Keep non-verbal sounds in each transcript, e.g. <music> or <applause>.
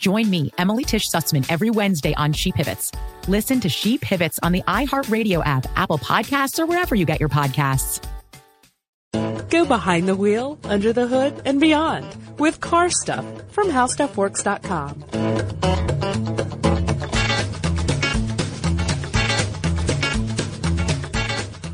Join me, Emily Tish Sussman, every Wednesday on She Pivots. Listen to She Pivots on the iHeartRadio app, Apple Podcasts, or wherever you get your podcasts. Go behind the wheel, under the hood, and beyond with car stuff from howstuffworks.com.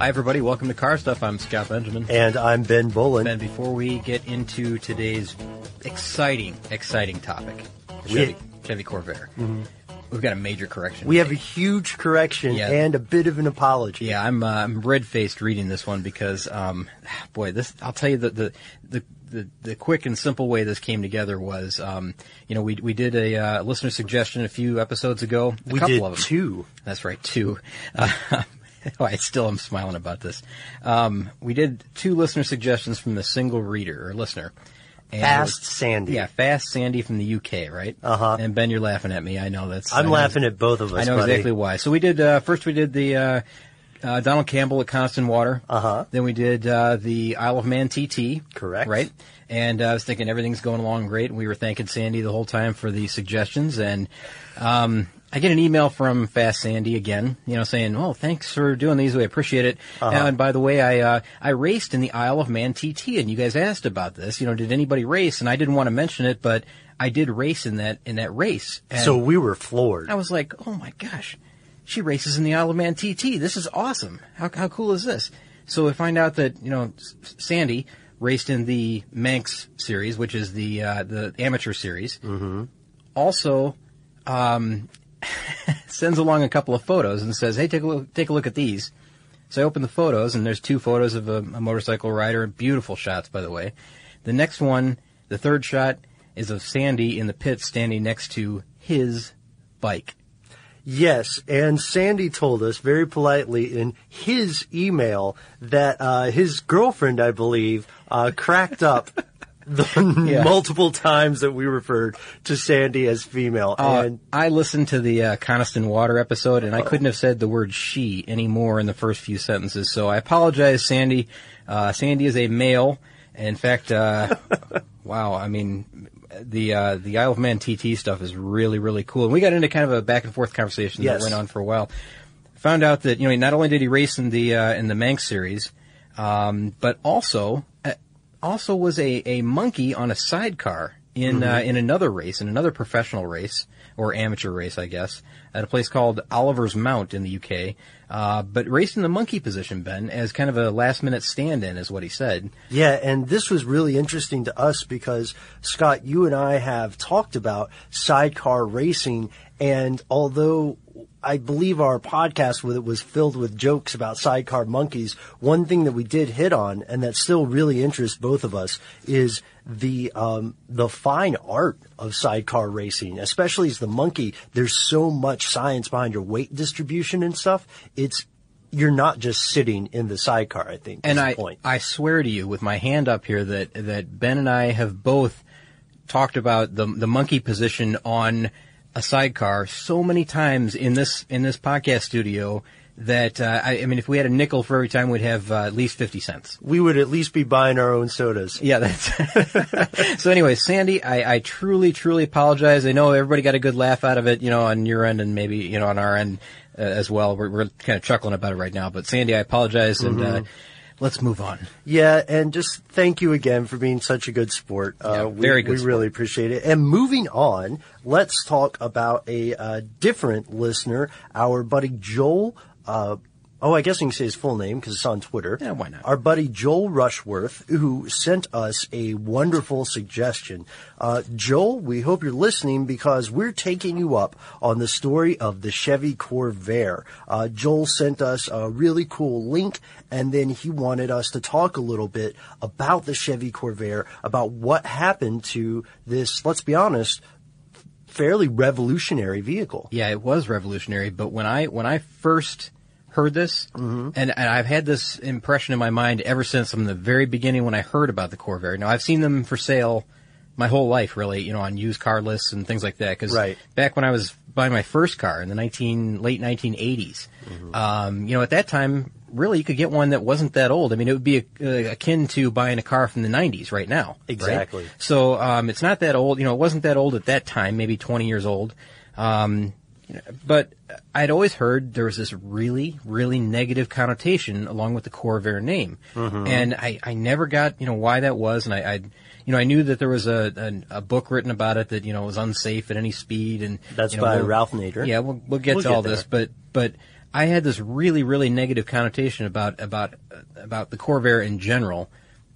Hi, everybody. Welcome to Car Stuff. I'm Scott Benjamin. And I'm Ben Bowlin. And before we get into today's exciting, exciting topic, We- Chevy, Chevy Corvair, we've got a major correction. We have a huge correction Yeah. and a bit of an apology. Yeah, I'm uh, I'm red faced reading this one because, um, boy, this I'll tell you the the. the the, the quick and simple way this came together was, um, you know, we we did a uh, listener suggestion a few episodes ago. A We couple did of them. two. That's right, two. Uh, <laughs> I still am smiling about this. Um, we did two listener suggestions from the single reader or listener. And Fast was- Sandy. Yeah, Fast Sandy from the UK, right? Uh huh. And Ben, you're laughing at me. I know that's. I'm know- laughing at both of us. I know buddy. exactly why. So we did uh, first. We did the uh, uh, Donald Campbell at Coniston Water. Uh huh. Then we did uh, the Isle of Man TT. Correct. Right. And uh, I was thinking everything's going along great. We were thanking Sandy the whole time for the suggestions, and um, I get an email from Fast Sandy again, you know, saying, "Oh, thanks for doing these. We appreciate it." Uh-huh. And by the way, I uh, I raced in the Isle of Man TT, and you guys asked about this. You know, did anybody race? And I didn't want to mention it, but I did race in that in that race. And So we were floored. I was like, oh my gosh, she races in the Isle of Man TT. This is awesome. How, how cool is this? So we find out that, you know, S- Sandy raced in the Manx series, which is the, uh, the amateur series. Mm-hmm. Also, um, <laughs> sends along a couple of photos and says, hey, take a look, take a look at these. So I open the photos and there's two photos of a, a motorcycle rider. Beautiful shots, by the way. The next one, the third shot, is of Sandy in the pit standing next to his bike. Yes, and Sandy told us very politely in his email that uh, his girlfriend, I believe, uh, cracked up <laughs> the <laughs> Yeah. multiple times that we referred to Sandy as female. Uh, and I listened to the uh, Coniston Water episode, and I couldn't have said the word "she" anymore in the first few sentences. So I apologize, Sandy. Uh, Sandy is a male. In fact, uh, <laughs> wow. I mean, the uh, the Isle of Man TT stuff is really really cool. And we got into kind of a back and forth conversation Yes. that went on for a while. Found out that you know not only did he race in the uh, in the Manx series, um, but also uh, also was a, a monkey on a sidecar in uh, in another race, in another professional race or amateur race, I guess, at a place called Oliver's Mount in the UK. Uh, but raced in the monkey position, Ben, as kind of a last minute stand in, is what he said. Yeah, and this was really interesting to us because Scott, you and I have talked about sidecar racing, and although I believe our podcast with it was filled with jokes about sidecar monkeys, one thing that we did hit on, and that still really interests both of us, is the um, the fine art of sidecar racing, especially as the monkey. There's so much science behind your weight distribution and stuff. It's you're not just sitting in the sidecar. I think, and I, point. I swear to you, with my hand up here, that that Ben and I have both talked about the the monkey position on a sidecar so many times in this in this podcast studio that uh, I, I mean, if we had a nickel for every time, we'd have uh, at least fifty cents. We would at least be buying our own sodas. Yeah, that's. <laughs> so anyway, Sandy, I, I truly, truly apologize. I know everybody got a good laugh out of it, you know, on your end and maybe you know on our end uh, as well. We're, we're kind of chuckling about it right now. But Sandy, I apologize, and uh, Mhm. Let's move on. Yeah, and just thank you again for being such a good sport. Uh, Yeah, we, very good We really appreciate it. And moving on, let's talk about a uh, different listener, our buddy Joel. Uh, oh, I guess you can say his full name because it's on Twitter. Yeah, why not? Our buddy Joel Rushworth, who sent us a wonderful suggestion. Uh, Joel, we hope you're listening because we're taking you up on the story of the Chevy Corvair. Uh, Joel sent us a really cool link, and then he wanted us to talk a little bit about the Chevy Corvair, about what happened to this, let's be honest, fairly revolutionary vehicle. Yeah, it was revolutionary. But when I when I first heard this, and, and I've had this impression in my mind ever since from the very beginning when I heard about the Corvair. Now I've seen them for sale my whole life, really, you know, on used car lists and things like that. Because Right. back when I was buying my first car in the nineteen late nineteen um, you know, at that time, really, you could get one that wasn't that old. I mean, it would be uh, akin to buying a car from the '90s right now. right? Exactly. So um, it's not that old. You know, it wasn't that old at that time, maybe 20 years old. Um, but I'd always heard there was this really, really negative connotation along with the Corvair name, Mhm. and I, I never got you know why that was, and I, I you know I knew that there was a, a a book written about it that you know was unsafe at any speed, and That's you know, by we'll- Ralph Nader. Yeah, we'll we'll get We'll to get all this, but but I had this really, really negative connotation about about about the Corvair in general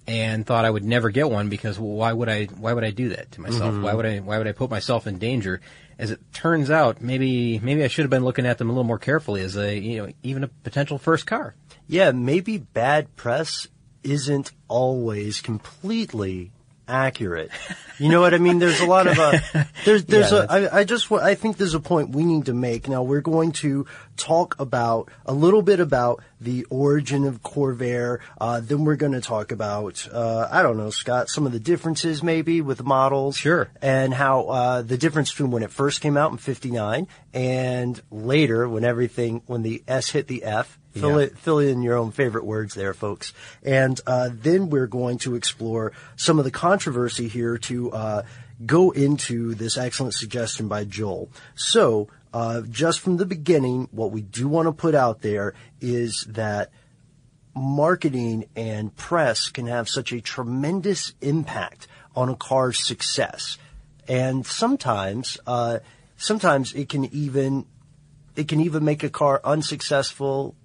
and thought I would never get one because well, why would I why would I do that to myself? Mhm. Why would I why would I put myself in danger? As it turns out, maybe maybe I should have been looking at them a little more carefully as a you know even a potential first car. Yeah, maybe bad press isn't always completely accurate. You know what I mean? There's a lot of uh, <laughs> there's there's Yeah, a I, I just I think there's a point we need to make. Now we're going to talk about a little bit about the origin of Corvair. Uh, then we're going to talk about uh, I don't know, Scott, some of the differences maybe with models. Sure. And how uh, the difference between when it first came out in '59 and later when everything when the S hit the F. Fill Yeah. it fill in your own favorite words there, folks. And uh, then we're going to explore some of the controversy here to uh, go into this excellent suggestion by Joel. So, uh, just from the beginning, what we do want to put out there is that marketing and press can have such a tremendous impact on a car's success. And sometimes, uh, sometimes it can even, it can even make a car unsuccessful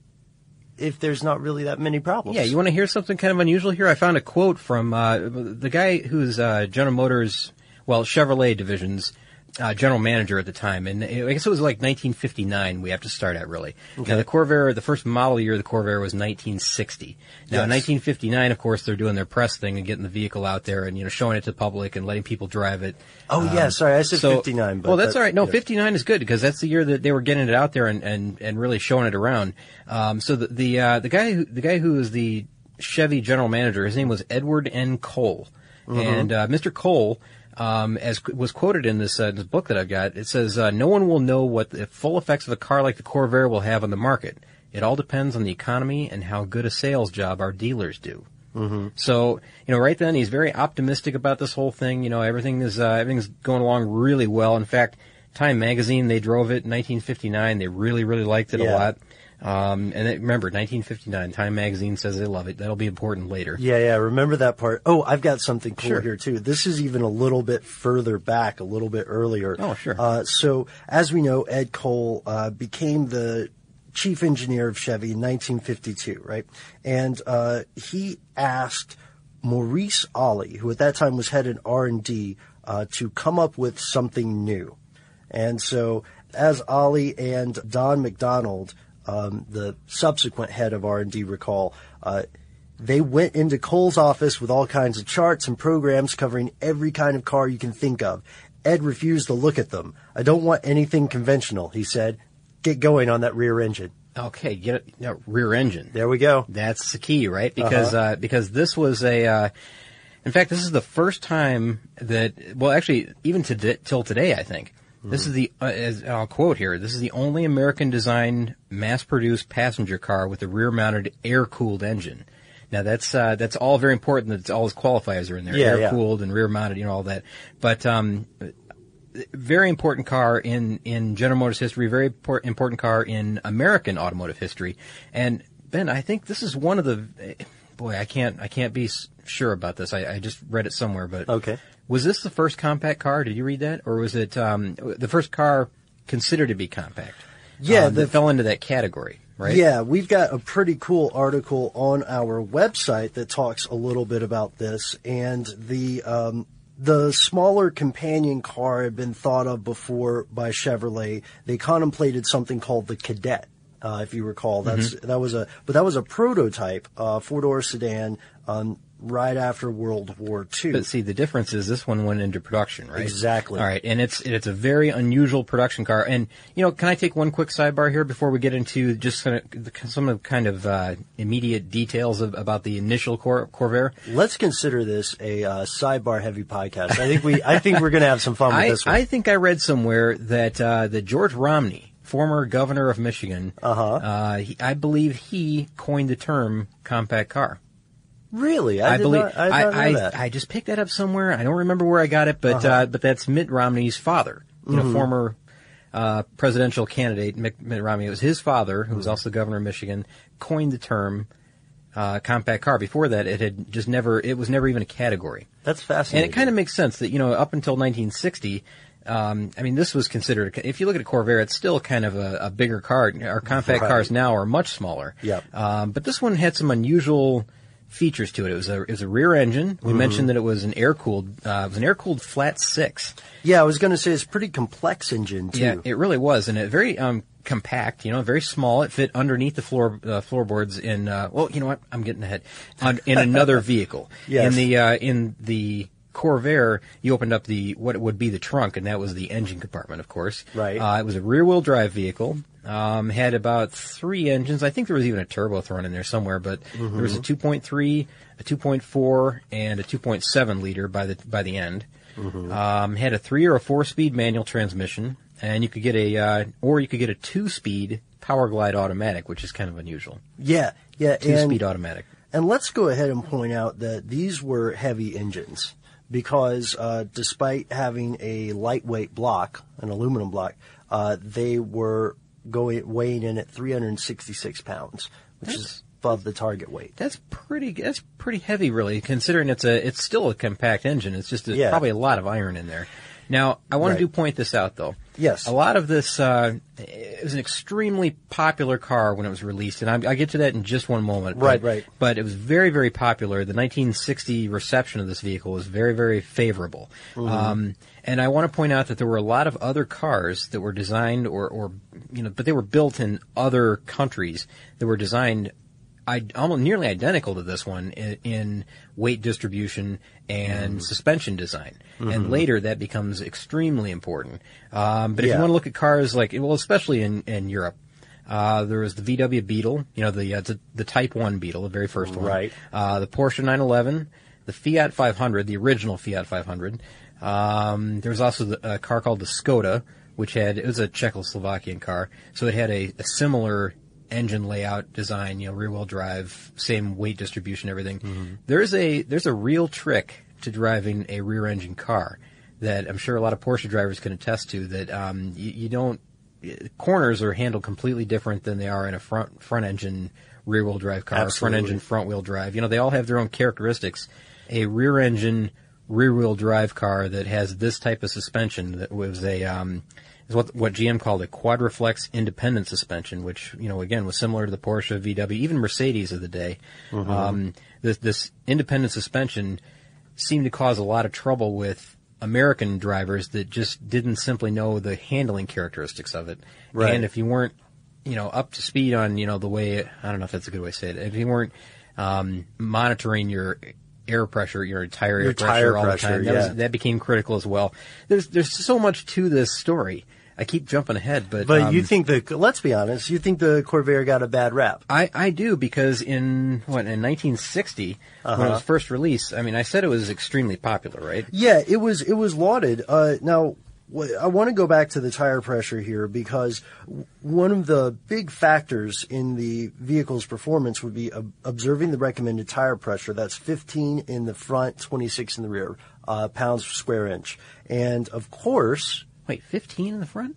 if there's not really that many problems. Yeah, you want to hear something kind of unusual here? I found a quote from uh, the guy who's uh, General Motors, well, Chevrolet division's uh, general manager at the time, and I guess it was like 1959. We have to start at really. Okay. Now the Corvair, the first model year of the Corvair was 1960. Now in 1959, of course, they're doing their press thing and getting the vehicle out there and you know showing it to the public and letting people drive it. Oh, yeah, sorry, I said so- 59, but well, that's that- all right. No, yeah. 59 is good because that's the year that they were getting it out there and, and, and really showing it around. Um, so the the uh, the guy who, the guy who is the Chevy general manager, his name was Edward N. Cole, Mhm. and uh, Mr. Cole. Um, as was quoted in this, uh, this book that I've got, it says, uh, "No one will know what the full effects of a car like the Corvair will have on the market. It all depends on the economy and how good a sales job our dealers do." Mm-hmm. So, you know, right then he's very optimistic about this whole thing. You know, everything is, uh, everything's going along really well. In fact, Time Magazine, they drove it in 1959. They really, really liked it a lot. Um, and it, remember, 1959, Time Magazine says they love it. That'll be important later. Yeah, yeah, remember that part. Oh, I've got something cool Sure. here too. This is even a little bit further back, a little bit earlier. Oh, sure. Uh, so, as we know, Ed Cole uh, became the chief engineer of Chevy in 1952, right? And uh, he asked Maurice Olley, who at that time was head in R&D, uh, to come up with something new. And so, as Olley and Don McDonald, um, the subsequent head of R&D, recall, uh, they went into Cole's office with all kinds of charts and programs covering every kind of car you can think of. Ed refused to look at them. I don't want anything conventional, he said. Get going on that rear engine. Okay, get it, no, rear engine. There we go. That's the key, right? Because Uh-huh. uh, because this was a, uh, in fact, this is the first time that, well, actually, even to till today, I think This is the, uh, as I'll quote here, this is the only American designed mass produced passenger car with a rear mounted air cooled engine. Now that's, uh, that's all very important that all those qualifiers are in there. Yeah, air yeah. cooled and rear mounted, you know, all that. But, um, very important car in, in General Motors history, very impor- important car in American automotive history. And Ben, I think this is one of the, boy, I can't, I can't be sure about this. I, I just read it somewhere, but Okay. was this the first compact car? Did you read that, or was it um, the first car considered to be compact? Yeah, um, that fell into that category, right? Yeah, we've got a pretty cool article on our website that talks a little bit about this, and the um, the smaller companion car had been thought of before by Chevrolet. They contemplated something called the Cadet, uh, if you recall. That's Mm-hmm. that was a but that was a prototype uh, four door sedan um, right after World War II. But see, the difference is this one went into production, right? Exactly. All right, and it's it's a very unusual production car. And you know, can I take one quick sidebar here before we get into just kind of the- some of kind of uh, immediate details of, about the initial Cor- Corvair? Let's consider this a uh, sidebar heavy podcast. I think we I think we're going to have some fun with <laughs> I, this one. I think I read somewhere that uh, that George Romney, former governor of Michigan, uh-huh. he, I believe he coined the term compact car. really, I, did believe not, I, know I, that. I just picked that up somewhere. I don't remember where I got it, but Uh-huh. uh, but that's Mitt Romney's father, you know, Mhm. former uh, presidential candidate Mitt, Mitt Romney. It was his father, who Mm-hmm. was also governor of Michigan, coined the term uh, compact car. Before that, it had just never. It was never even a category. That's fascinating. And it kind of makes sense that, you know, up until 1960, um, I mean, this was considered, if you look at a Corvair, it's still kind of a, a bigger car. Our compact Right. cars now are much smaller. Yep. Um, but this one had some unusual features to it. It was a, it was a rear engine. We Mhm. mentioned that it was an air cooled, uh, it was an air cooled flat six. Yeah, I was going to say it's a pretty complex engine too. Yeah, it really was, and it very um, compact. You know, very small. It fit underneath the floor uh, floorboards in. Uh, well, you know what? I'm getting ahead. On, in another <laughs> vehicle. Yes. In the uh, in the Corvair, you opened up the what would be the trunk, and that was the engine compartment, of course. Right. Uh, it was a rear-wheel drive vehicle. Um, had about three engines. I think there was even a turbo thrown in there somewhere, but there was a 2.3, a 2.4, and a 2.7 liter by the by the end. Um, had a three or a four speed manual transmission, and you could get a uh, or you could get a two speed Power Glide automatic, which is kind of unusual. Yeah, yeah, Two and, speed automatic. And let's go ahead and point out that these were heavy engines because uh, despite having a lightweight block, an aluminum block, uh, they were going weighing in at 366 pounds, which is above the target weight. That's pretty. That's pretty heavy, really, considering it's a. It's still a compact engine. It's just a, Yeah. probably a lot of iron in there. Now, I want Right. to do point this out, though. Yes. A lot of this. Uh, it was an extremely popular car when it was released, and I, I get to that in just one moment. Right, but, right. But it was very, very popular. The 1960 reception of this vehicle was very, very favorable. Mhm. Um, and I want to point out that there were a lot of other cars that were designed, or, or you know, but they were built in other countries that were designed I, almost nearly identical to this one in, in weight distribution and suspension design. And Mhm. later that becomes extremely important. Um, but if Yeah. you want to look at cars like, well, especially in, in Europe, uh, there was the VW Beetle, you know, the, uh, the, the Type 1 Beetle, the very first one. Right. Uh, the Porsche 911, the Fiat 500, the original Fiat 500. Um, there was also the, a car called the Skoda, which had, it was a Czechoslovakian car, so it had a, a similar engine layout design, you know, rear wheel drive, same weight distribution, everything. There's a, there's a real trick to driving a rear engine car that I'm sure a lot of Porsche drivers can attest to that, um, you, you don't, corners are handled completely different than they are in a front, front engine rear wheel drive car, front engine front wheel drive. You know, they all have their own characteristics. A rear engine rear wheel drive car that has this type of suspension that was a um, is what what GM called a quadriflex independent suspension, which you know again was similar to the Porsche, VW, even Mercedes of the day. Mhm. Um, this this independent suspension seemed to cause a lot of trouble with American drivers that just didn't simply know the handling characteristics of it. Right. And if you weren't, you know, up to speed on, you know, the way, I don't know if that's a good way to say it, if you weren't um, monitoring your air pressure, your tire Your air pressure tire all pressure, the time, that, yeah. was, that became critical as well. There's, there's so much to this story. I keep jumping ahead, but But um, you think the let's be honest, you think the Corvair got a bad rap? I, I do because in what in 1960 when it Uh-huh. was first released, I mean, I said it was extremely popular, right? Yeah, it was it was lauded. Uh, now, I want to go back to the tire pressure here because one of the big factors in the vehicle's performance would be observing the recommended tire pressure. That's 15 in the front, 26 in the rear, uh, pounds per square inch. And of course, Wait, 15 in the front?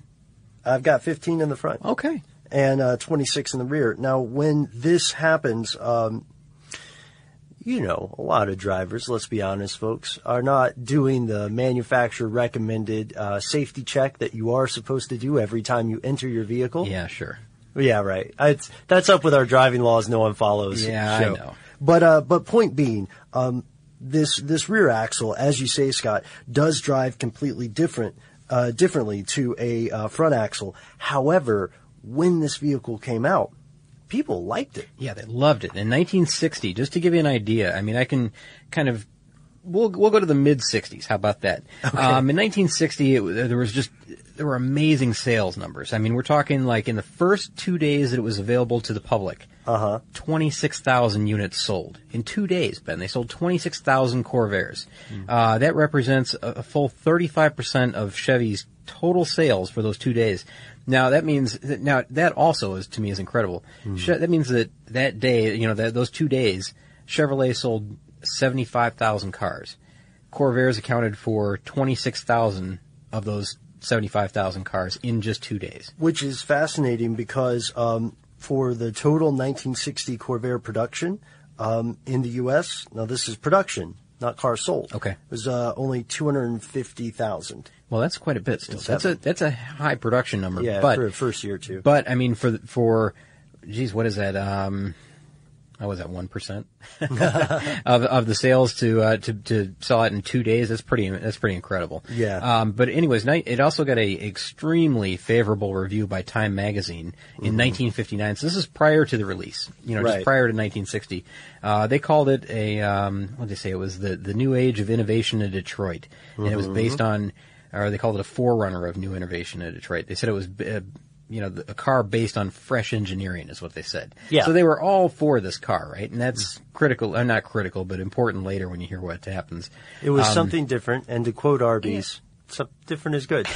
I've got 15 in the front. Okay. And uh, 26 in the rear. Now, when this happens, um, you know, a lot of drivers, let's be honest, folks, are not doing the manufacturer recommended uh, safety check that you are supposed to do every time you enter your vehicle. Yeah, sure. Yeah, right. It's, that's up with our driving laws no one follows. Yeah, I know. But uh, but point being, um, this this rear axle, as you say, Scott, does drive completely different uh, differently to a uh, front axle. However, when this vehicle came out, people liked it. Yeah, they loved it. In 1960, just to give you an idea, I mean, I can kind of we'll we'll go to the mid 60s. How about that? Um, in 1960, it, there was just there were amazing sales numbers. I mean, we're talking like in the first two days that it was available to the public, Uh huh. 26,000 units sold in two days. Ben, they sold 26,000 Corvairs. Uh, that represents a, a full 35% of Chevy's total sales for those two days. Now that means that, now that also is to me is incredible. Che- that means that that day, you know, that those two days, Chevrolet sold 75,000 cars. Corvairs accounted for 26,000 of those 75,000 cars in just two days. which is fascinating because um, for the total 1960 Corvair production um, in the U.S., now this is production, not cars sold. Okay. It was uh, only 250,000. Well, that's quite a bit still. That's a that's a high production number. Yeah, but for the first year too. But I mean, for for, geez, what is that? Um, what was at One percent <laughs> of of the sales to uh, to to sell it in two days. That's pretty. That's pretty incredible. Yeah. Um, but anyways, it also got a extremely favorable review by Time Magazine in 1959. So this is prior to the release. You know, Right. just prior to 1960. Uh, they called it a um, what did they say? It was the the new age of innovation in Detroit, and it was Mhm. based on, or they called it a forerunner of new innovation in Detroit. They said it was. Uh, you know, a car based on fresh engineering is what they said. Yeah. So they were all for this car, right? And that's critical, uh, not critical, but important later when you hear what happens. It was Um, something different, and to quote Arby's, "Some different is good."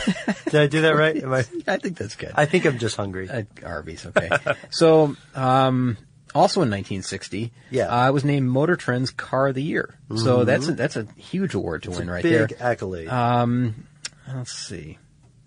Did I do that right? Am I? <laughs> I think that's good. I think I'm just hungry. Uh, Arby's, okay. <laughs> so, um, also in 1960, Yeah. uh, it was named Motor Trend's Car of the Year. So Mhm. that's a, that's a huge award to It's win right big there. Big accolade. Um, let's see.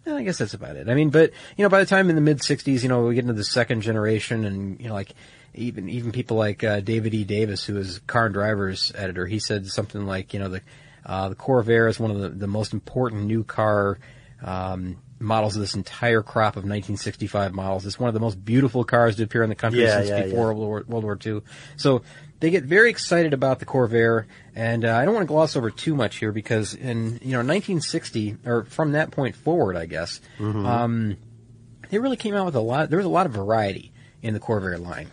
I guess that's about it. I mean, but you know, by the time in the mid '60s, you know, we get into the second generation, and you know, like even even people like uh, David E. Davis, who is Car and Drivers editor, he said something like, you know, the uh, the Corvair is one of the, the most important new car um, models of this entire crop of 1965 models. It's one of the most beautiful cars to appear in the country Yeah, since yeah, before yeah. World War, World War II. So they get very excited about the Corvair, and uh, I don't want to gloss over too much here because in you know 1960 or from that point forward, I guess Mhm. um, they really came out with a lot. There was a lot of variety in the Corvair line.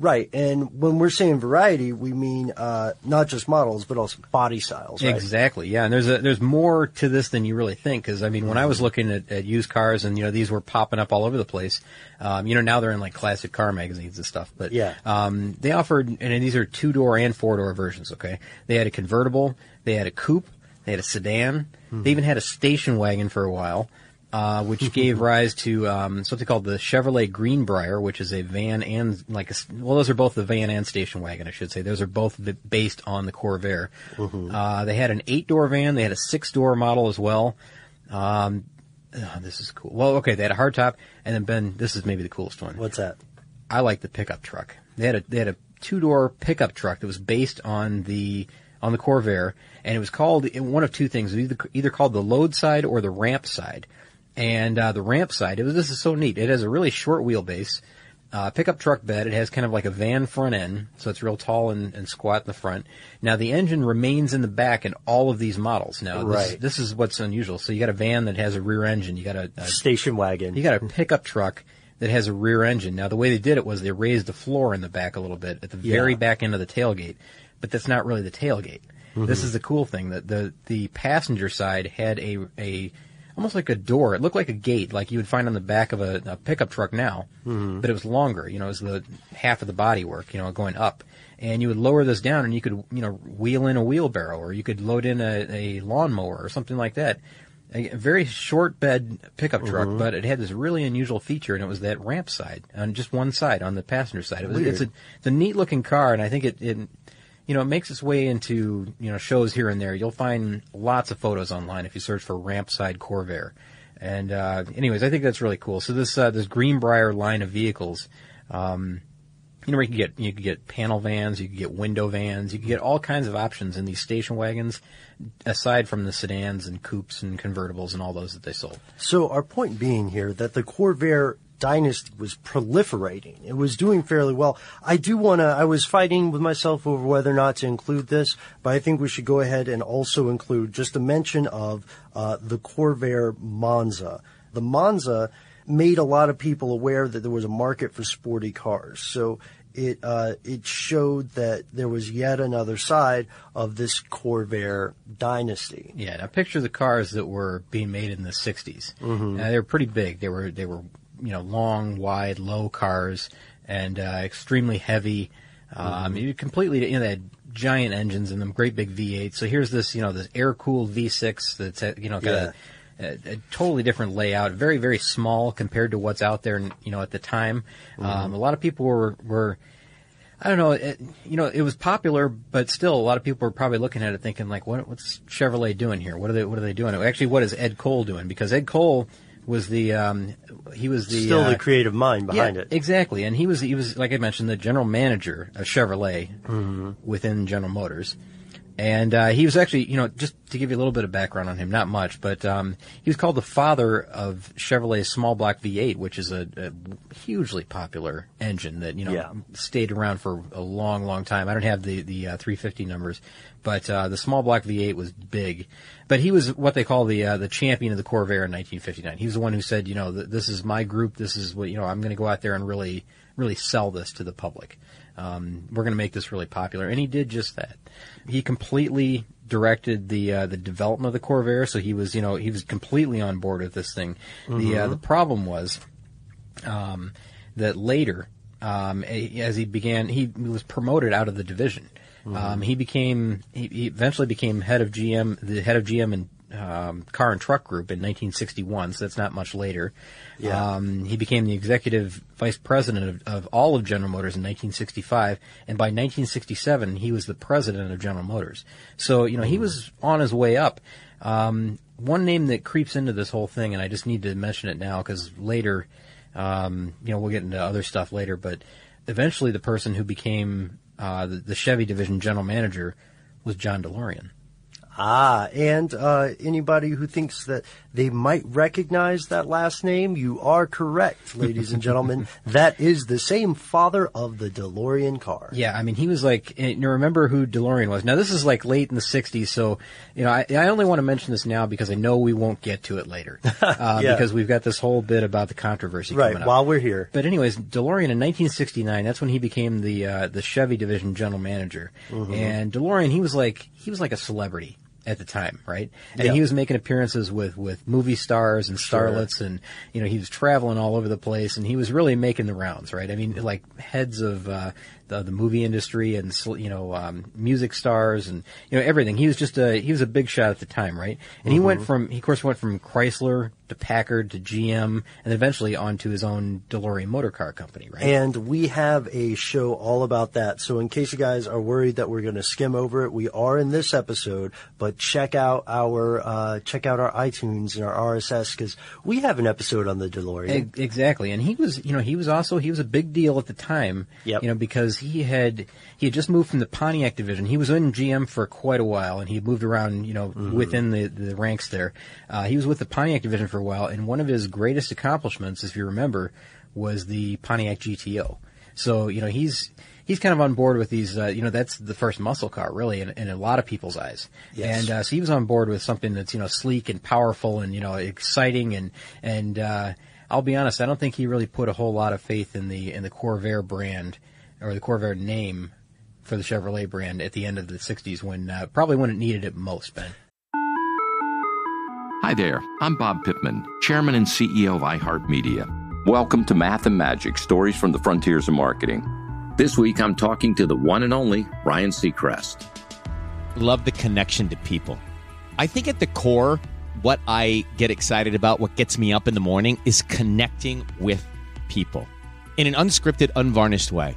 Right, and when we're saying variety, we mean uh, not just models, but also body styles. Right? Exactly, yeah. And there's a, there's more to this than you really think. Because I mean, when I was looking at, at used cars, and you know these were popping up all over the place. Um, you know now they're in like classic car magazines and stuff. But Yeah. um, they offered, and these are two door and four door versions. Okay, they had a convertible, they had a coupe, they had a sedan, they even had a station wagon for a while. Uh, which <laughs> gave rise to um, something called the Chevrolet Greenbrier, which is a van and like a well, those are both the van and station wagon, I should say. Those are both based on the Corvair. Uh, they had an eight door van. They had a six door model as well. Um, oh, this is cool. Well, okay, they had a hardtop, and then Ben, this is maybe the coolest one. What's that? I like the pickup truck. They had a they had a two door pickup truck that was based on the on the Corvair, and it was called one of two things. It either either called the load side or the ramp side. And uh, the ramp side, it was this is so neat. It has a really short wheelbase, uh, pickup truck bed. It has kind of like a van front end, so it's real tall and, and squat in the front. Now the engine remains in the back in all of these models. Now this, Right. this is what's unusual. So you got a van that has a rear engine. You got a, a Station wagon. you got a pickup truck that has a rear engine. Now, the way they did it was they raised the floor in the back a little bit at the very Yeah. back end of the tailgate, but that's not really the tailgate. This Mhm. is the cool thing that the the passenger side had a a almost like a door. It looked like a gate, like you would find on the back of a, a pickup truck now, Mhm. but it was longer. You know, it was the half of the body work. You know, going up. And you would lower this down, and you could, you know, wheel in a wheelbarrow, or you could load in a, a lawnmower, or something like that. a very short bed pickup truck, Mhm. but it had this really unusual feature, and it was that ramp side on just one side on the passenger side. It was it's a it's a neat looking car, and I think it, it you know it makes its way into you know shows here and there. You'll find lots of photos online if you search for Rampside Corvair. And uh, anyways, I think that's really cool. So this uh, this Greenbrier line of vehicles. Um, you know, you can get you can get panel vans, you can get window vans, you can get all kinds of options in these station wagons, aside from the sedans and coupes and convertibles and all those that they sold. So our point being here that the Corvair dynasty was proliferating. It was doing fairly well. I do want to, I was fighting with myself over whether or not to include this, but I think we should go ahead and also include just a mention of uh, the Corvair Monza. The Monza made a lot of people aware that there was a market for sporty cars. So it uh, it showed that there was yet another side of this Corvair dynasty. Yeah, now picture the cars that were being made in the '60s. Mhm. Uh, they were pretty big. They were they were you know long, wide, low cars and uh, extremely heavy. Um, you completely you know they had giant engines in them, great big V8. So here's this you know this air cooled V6 that's uh, you know got a, a, a totally different layout, very very small compared to what's out there you know at the time. Um, Mhm. a lot of people were were I don't know. It, you know, it was popular, but still, a lot of people were probably looking at it thinking, like, what, what's Chevrolet doing here? What are they What are they doing? Actually, what is Ed Cole doing? Because Ed Cole was the um, he was the Still uh, the creative mind behind yeah, it. Exactly, and he was he was like I mentioned, the general manager of Chevrolet Mhm. within General Motors. And uh, he was actually, you know, just to give you a little bit of background on him, not much, but um, he was called the father of Chevrolet's small block V8, which is a, a hugely popular engine that you know Yeah. stayed around for a long, long time. I don't have the the uh, 350 numbers, but uh, the small block V8 was big. But he was what they call the uh, the champion of the Corvair in 1959. He was the one who said, you know, th- this is my group. This is what you know. I'm going to go out there and really, really sell this to the public. Um, we're going to make this really popular, and he did just that. He completely directed the uh, the development of the Corvair, so he was, you know, he was completely on board with this thing. The uh, Mhm. the problem was um, that later, um, as he began, he was promoted out of the division. Um, he became, he, he eventually became head of GM, the head of GM and um, Car and Truck Group in 1961. So that's not much later. Yeah. Um, he became the executive vice president of, of all of General Motors in 1965, and by 1967 he was the president of General Motors. So you know he was on his way up. Um, one name that creeps into this whole thing, and I just need to mention it now because later, um, you know, we'll get into other stuff later. But eventually, the person who became uh, the, the Chevy division general manager was John DeLorean. Ah, and uh, anybody who thinks that they might recognize that last name, you are correct, ladies and gentlemen. <laughs> that is the same father of the DeLorean car. Yeah, I mean, he was like, eh, you remember who DeLorean was. Now, this is like late in the 60s, so, you know, I, I only want to mention this now because I know we won't get to it later. <laughs> Uh, Yeah. Because we've got this whole bit about the controversy Right, coming up. while we're here. But anyways, DeLorean in 1969, that's when he became the, uh, the Chevy division general manager. Mhm. And DeLorean, he was like, he was like a celebrity at the time, right? And Yeah. he was making appearances with, with movie stars and Sure. starlets and, you know, he was traveling all over the place and he was really making the rounds, right? I mean, like heads of, uh, the, the movie industry and, you know, um, music stars and, you know, everything. He was just a, he was a big shot at the time, right? And he went Mhm. from, he of course went from Chrysler to Packard to GM and eventually onto his own DeLorean motor car company, right? And we have a show all about that. So in case you guys are worried that we're going to skim over it, we are in this episode, but check out our, uh, check out our iTunes and our RSS because we have an episode on the DeLorean. Exactly, and he was, you know, he was also he was a big deal at the time. Yep. You know, because he had he had just moved from the Pontiac division. He was in GM for quite a while, and he had moved around, you know, Mhm. within the the ranks there. Uh, he was with the Pontiac division for a while, and one of his greatest accomplishments, if you remember, was the Pontiac GTO. So you know, he's he's kind of on board with these. Uh, you know, that's the first muscle car, really, in, in a lot of people's eyes. Yes. And uh, so he was on board with something that's you know sleek and powerful and you know exciting and and uh, I'll be honest, I don't think he really put a whole lot of faith in the in the Corvair brand or the Corvair name for the Chevrolet brand at the end of the '60s when uh, probably when it needed it most, Ben. Hi there, I'm Bob Pittman, Chairman and CEO of iHeartMedia. Welcome to Math and Magic Stories from the Frontiers of Marketing. This week I'm talking to the one and only Ryan Seacrest. love the connection to people. I think at the core, what I get excited about, what gets me up in the morning, is connecting with people in an unscripted, unvarnished way.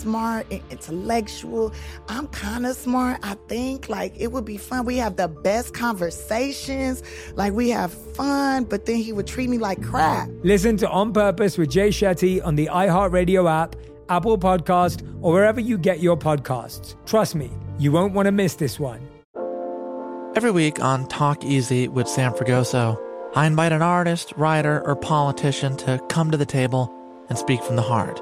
smart and intellectual. I'm kind of smart, I think. Like, it would be fun. We have the best conversations. Like, we have fun, but then he would treat me like crap. Listen to On Purpose with Jay Shetty on the iHeartRadio app, Apple Podcast, or wherever you get your podcasts. Trust me, you won't want to miss this one. Every week on Talk Easy with Sam Fragoso, I invite an artist, writer, or politician to come to the table and speak from the heart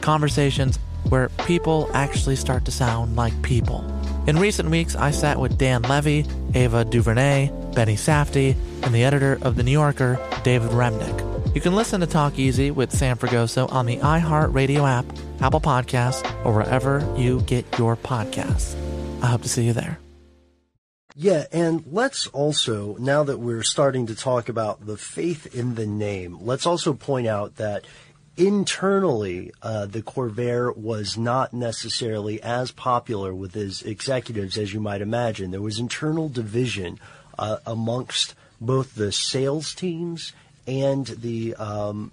Conversations where people actually start to sound like people. In recent weeks, I sat with Dan Levy, Ava DuVernay, Benny Safdie, and the editor of The New Yorker, David Remnick. You can listen to Talk Easy with Sam Fragoso on the iHeartRadio app, Apple Podcasts, or wherever you get your podcasts. I hope to see you there. Yeah, and let's also, now that we're starting to talk about the faith in the name, let's also point out that internally, uh, the Corvair was not necessarily as popular with his executives as you might imagine. There was internal division uh, amongst both the sales teams and the um,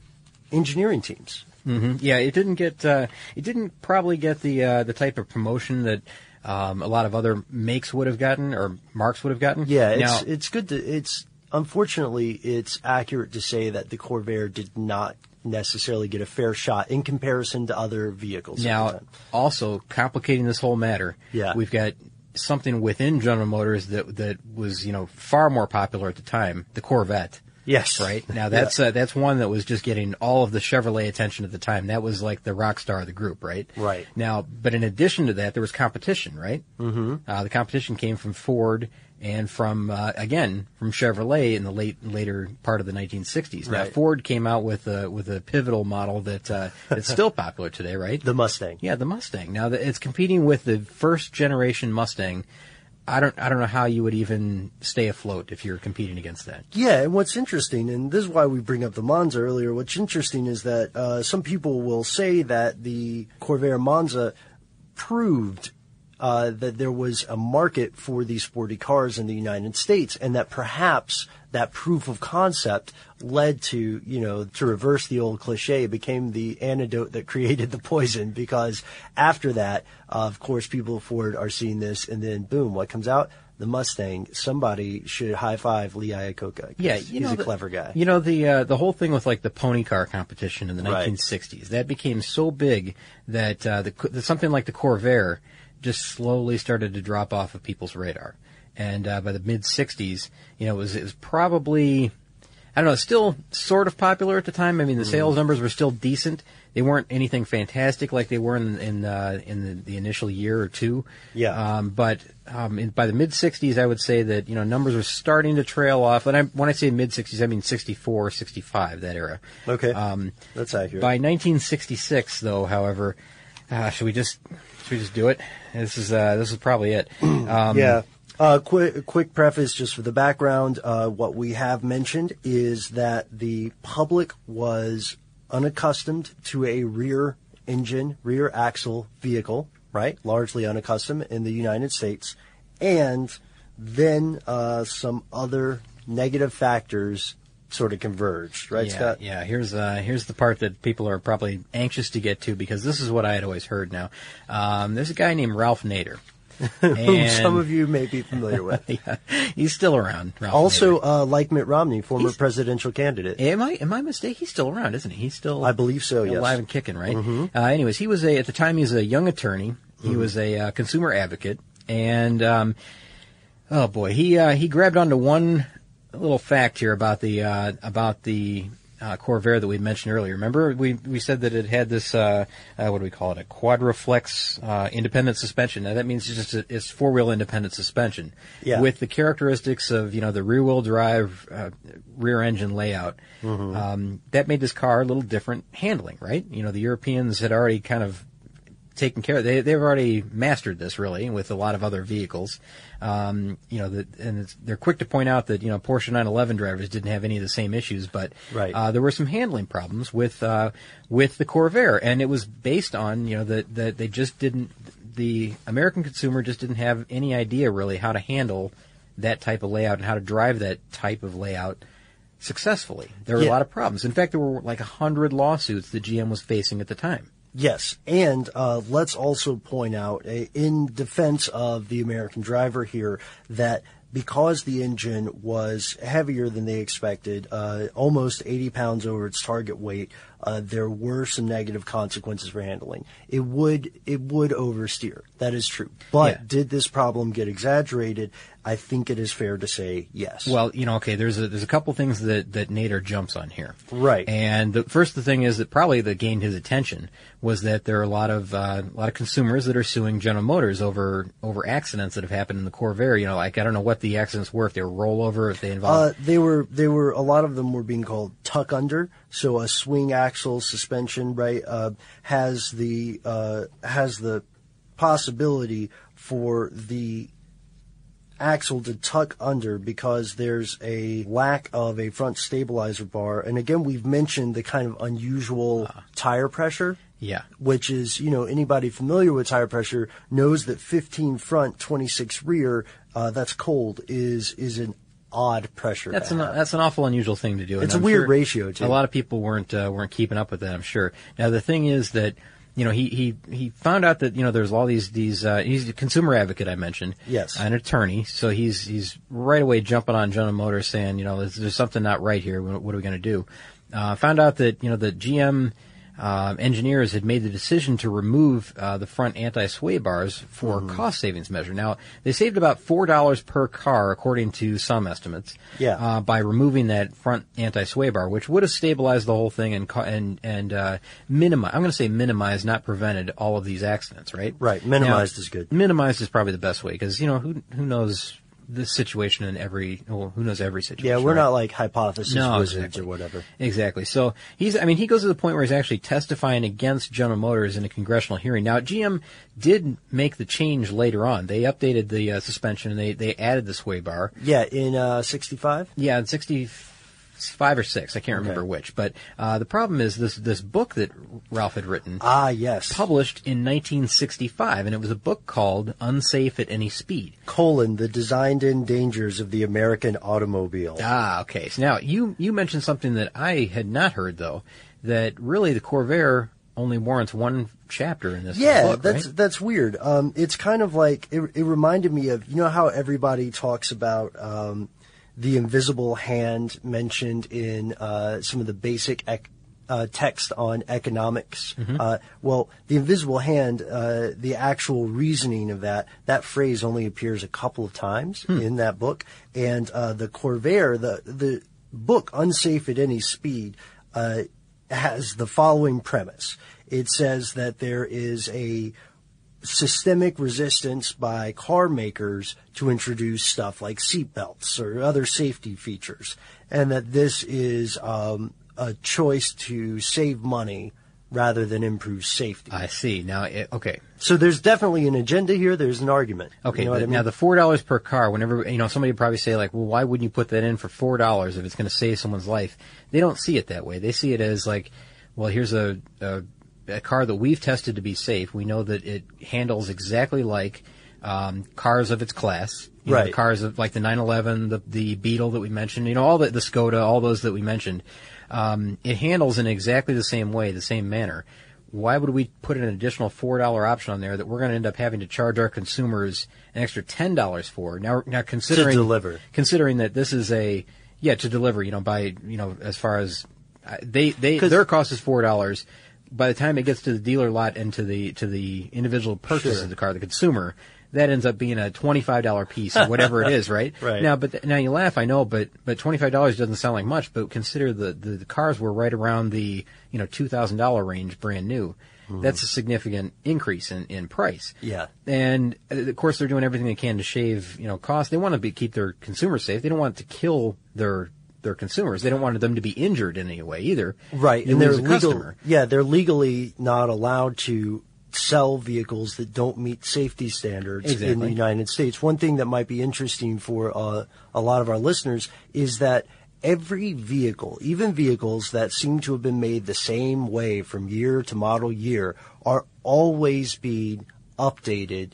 engineering teams. Mm-hmm. Yeah, it didn't get. Uh, it didn't probably get the uh, the type of promotion that um, a lot of other makes would have gotten or marks would have gotten. Yeah, it's Now- it's good to it's unfortunately it's accurate to say that the Corvair did not necessarily get a fair shot in comparison to other vehicles. Now, also complicating this whole matter, Yeah. we've got something within General Motors that that was you know far more popular at the time, the Corvette. Yes. Right <laughs> now, that's uh, that's one that was just getting all of the Chevrolet attention at the time. That was like the rock star of the group, right? Right. Now, but in addition to that, there was competition, right? Mhm. Uh, the competition came from Ford and from uh, again from Chevrolet in the late later part of the 1960s. Now, Ford came out with a with a pivotal model that uh, that's still <laughs> popular today, right? The Mustang. Yeah, the Mustang. Now that it's competing with the first generation Mustang. I don't I don't know how you would even stay afloat if you're competing against that. Yeah, and what's interesting, and this is why we bring up the Monza earlier. What's interesting is that uh, some people will say that the Corvair Monza proved uh, that there was a market for these sporty cars in the United States, and that perhaps that proof of concept led to, you know, to reverse the old cliche, became the antidote that <laughs> created the poison. Because after that, uh, of course, people at Ford are seeing this, and then boom, what comes out? The Mustang. Somebody should high five Lee Iacocca. Yeah, you he's know a the- clever guy. You know the uh, the whole thing with like the pony car competition in the Right. 1960s that became so big that uh, the, the something like the Corvair just slowly started to drop off of people's radar. And uh, by the mid 60s, you know, it was it was probably I don't know, still sort of popular at the time. I mean, the Mm. sales numbers were still decent. They weren't anything fantastic like they were in in, uh, in the, the initial year or two. Yeah. Um, but um, in, by the mid '60s, I would say that you know numbers were starting to trail off. And I, when I say mid '60s, I mean 64, 65, that era. Okay. Um, That's accurate. by 1966, though, however, Uh, should we just should we just do it? This is uh, this is probably it. <clears throat> Um, yeah. Uh, quick, quick preface just for the background. Uh, what we have mentioned is that the public was unaccustomed to a rear engine, rear axle vehicle, right? Largely unaccustomed in the United States. And then uh, some other negative factors sort of converged, right, yeah, Scott? Yeah, here's uh, here's the part that people are probably anxious to get to because this is what I had always heard. Now, um, there's a guy named Ralph Nader. <laughs> Whom some of you may be familiar with. <laughs> yeah, he's still around. Ralph also, uh, like Mitt Romney, former presidential candidate. Am I am I mistaken? He's still around, isn't he? He's still I believe so, yes. alive and kicking, right? Mhm. Uh, anyways, he was a at the time he was a young attorney. He Mhm. was a uh, consumer advocate, and um, oh boy, he uh, he grabbed onto one little fact here about the uh, about the uh, Corvair that we mentioned earlier. Remember, we we said that it had this uh, uh, what do we call it? A quadriflex uh, independent suspension. Now that means it's just a, it's four wheel independent suspension Yeah. with the characteristics of you know the rear wheel drive, uh, rear engine layout. Mhm. Um, that made this car a little different handling, right? You know, the Europeans had already kind of taken care of. They they've already mastered this really with a lot of other vehicles. Um, you know, the, and it's, they're quick to point out that you know Porsche 911 drivers didn't have any of the same issues, but Right. uh, there were some handling problems with uh, with the Corvair, and it was based on you know that that they just didn't the American consumer just didn't have any idea really how to handle that type of layout and how to drive that type of layout successfully. There were Yeah. a lot of problems. In fact, there were like a hundred lawsuits that GM was facing at the time. Yes, and uh, let's also point out, uh, in defense of the American driver here, that because the engine was heavier than they expected, uh, almost 80 pounds over its target weight, uh, there were some negative consequences for handling. It would it would oversteer. That is true. But Yeah. did this problem get exaggerated? I think it is fair to say yes. Well, you know, okay, there's a, there's a couple things that, that Nader jumps on here. Right. And the first the thing is that probably that gained his attention was that there are a lot of uh, a lot of consumers that are suing General Motors over over accidents that have happened in the Corvair. You know, like I don't know what the accidents were, if they were rollover, if they involved. Uh, they were they were a lot of them were being called tuck under. So a swing axle suspension, right, uh, has the uh, has the possibility for the axle to tuck under because there's a lack of a front stabilizer bar. And again, we've mentioned the kind of unusual tire pressure. yeah. Which is, you know, anybody familiar with tire pressure knows that 15 front, 26 rear, uh, that's cold, is is an odd pressure. That's an have. that's an awful unusual thing to do. It's a I'm weird sure ratio, too. A lot of people weren't uh, weren't keeping up with that. I'm sure. Now the thing is that you know he he he found out that you know there's all these these uh, he's a consumer advocate I mentioned. Yes. An attorney. So he's he's right away jumping on General Motors saying you know there's, there's something not right here. What, what are we going to do? Uh, found out that you know the GM. Um, engineers had made the decision to remove uh, the front anti-sway bars for Mhm. cost savings measure. Now they saved about four dollars per car, according to some estimates Yeah. uh, by removing that front anti-sway bar, which would have stabilized the whole thing and and and uh, minimize. I'm going to say minimize, not prevented all of these accidents. Right. Right. Minimized Now, is good. Minimized is probably the best way because you know who who knows this situation in every well who knows every situation. Yeah, we're right? not like hypothesis No, wizards exactly. or whatever. Exactly. So he's, I mean, he goes to the point where he's actually testifying against General Motors in a congressional hearing. Now, GM did make the change later on. They updated the uh, suspension and they, they added the sway bar. Yeah, in uh, 65? Yeah, in 65 or 6. I can't remember Okay. which. But uh, the problem is this, this book that Ralph had written. Ah, yes. Published in 1965, and it was a book called Unsafe at Any Speed. Colon, the designed-in dangers of the American automobile. Ah, okay. So now you you mentioned something that I had not heard though, that really the Corvair only warrants one chapter in this yeah, book, that's right? that's weird. Um, it's kind of like it, it reminded me of you know how everybody talks about um, the invisible hand mentioned in uh, some of the basic ec- uh, text on economics. Mhm. Uh, well, the invisible hand, uh, the actual reasoning of that that phrase only appears a couple of times Hmm. in that book, and uh, the Corvair, the the book Unsafe at Any Speed. Uh, has the following premise. It says that there is a systemic resistance by car makers to introduce stuff like seatbelts or other safety features, and that this is um, a choice to save money rather than improve safety. I see. Now, it, okay. So there's definitely an agenda here. There's an argument. Okay, You know the- I mean? now the four dollars per car. Whenever you know somebody would probably say like, well, why wouldn't you put that in for four dollars if it's going to save someone's life? They don't see it that way. They see it as like, well, here's a, a a car that we've tested to be safe. We know that it handles exactly like um, cars of its class. You know, Right. the cars of like the 911, the the Beetle that we mentioned. You know, all the the Skoda, all those that we mentioned. Um, it handles in exactly the same way, the same manner. Why would we put an additional four dollar option on there that we're going to end up having to charge our consumers an extra ten dollars for? Now, now considering deliver. considering that this is a yeah to deliver, you know, by you know as far as uh, they they their cost is four dollars. By the time it gets to the dealer lot and to the to the individual purchase Sure. of the car, the consumer, that ends up being a twenty five dollar piece or whatever it is, right? <laughs> Right. Now, but th- now you laugh, I know, but but twenty five dollars doesn't sound like much. But consider the, the the cars were right around the you know two thousand dollar range, brand new. That's a significant increase in in price. Yeah. And uh, of course, they're doing everything they can to shave, you know, costs. They want to be, keep their consumers safe. They don't want to kill their their consumers. They don't want them to be injured in any way either. Right, You and they're a legal. customer. Yeah, they're legally not allowed to sell vehicles that don't meet safety standards in the United States. One thing that might be interesting for uh, a lot of our listeners is that every vehicle, even vehicles that seem to have been made the same way from year to model year, are always being updated.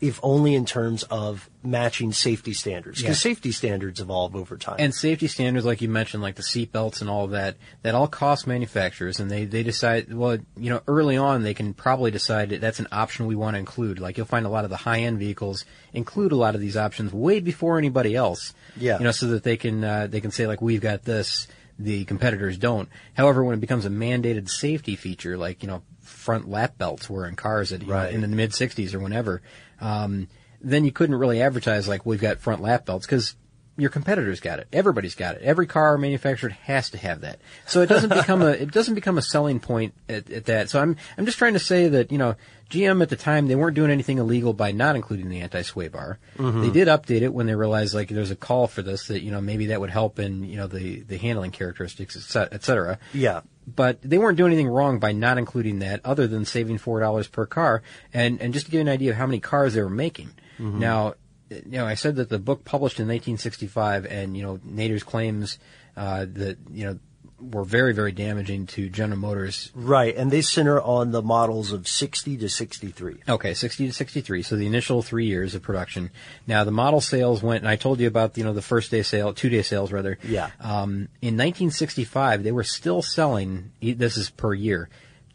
If only in terms of matching safety standards, because Yeah. safety standards evolve over time. And safety standards, like you mentioned, like the seatbelts and all that, that all cost manufacturers, and they, they decide, well, you know, early on they can probably decide that that's an option we want to include. Like you'll find a lot of the high-end vehicles include a lot of these options way before anybody else. Yeah. You know, so that they can, uh, they can say like, we've got this, the competitors don't. However, when it becomes a mandated safety feature, like, you know, front lap belts were in cars at, you know, in the mid 60s or whenever, um, then you couldn't really advertise like we've got front lap belts because your competitors got it. Everybody's got it. Every car manufactured has to have that. So it doesn't become a <laughs> it doesn't become a selling point at, at that. So I'm I'm just trying to say that you know GM at the time they weren't doing anything illegal by not including the anti sway bar. Mhm. They did update it when they realized like there's a call for this that you know maybe that would help in you know the the handling characteristics et cet- et cetera yeah. but they weren't doing anything wrong by not including that other than saving four dollars per car and and just to give you an idea of how many cars they were making Mhm. now you know i said that the book published in 1965 and you know nader's claims uh, that you know were very very damaging to general motors Right, and they center on the models of 60 to 63. Okay, 60 to 63. So the initial three years of production. Now the model sales went, and I told you about, you know, the first day sale, two day sales rather. Yeah. Um, in 1965, they were still selling, this is per year,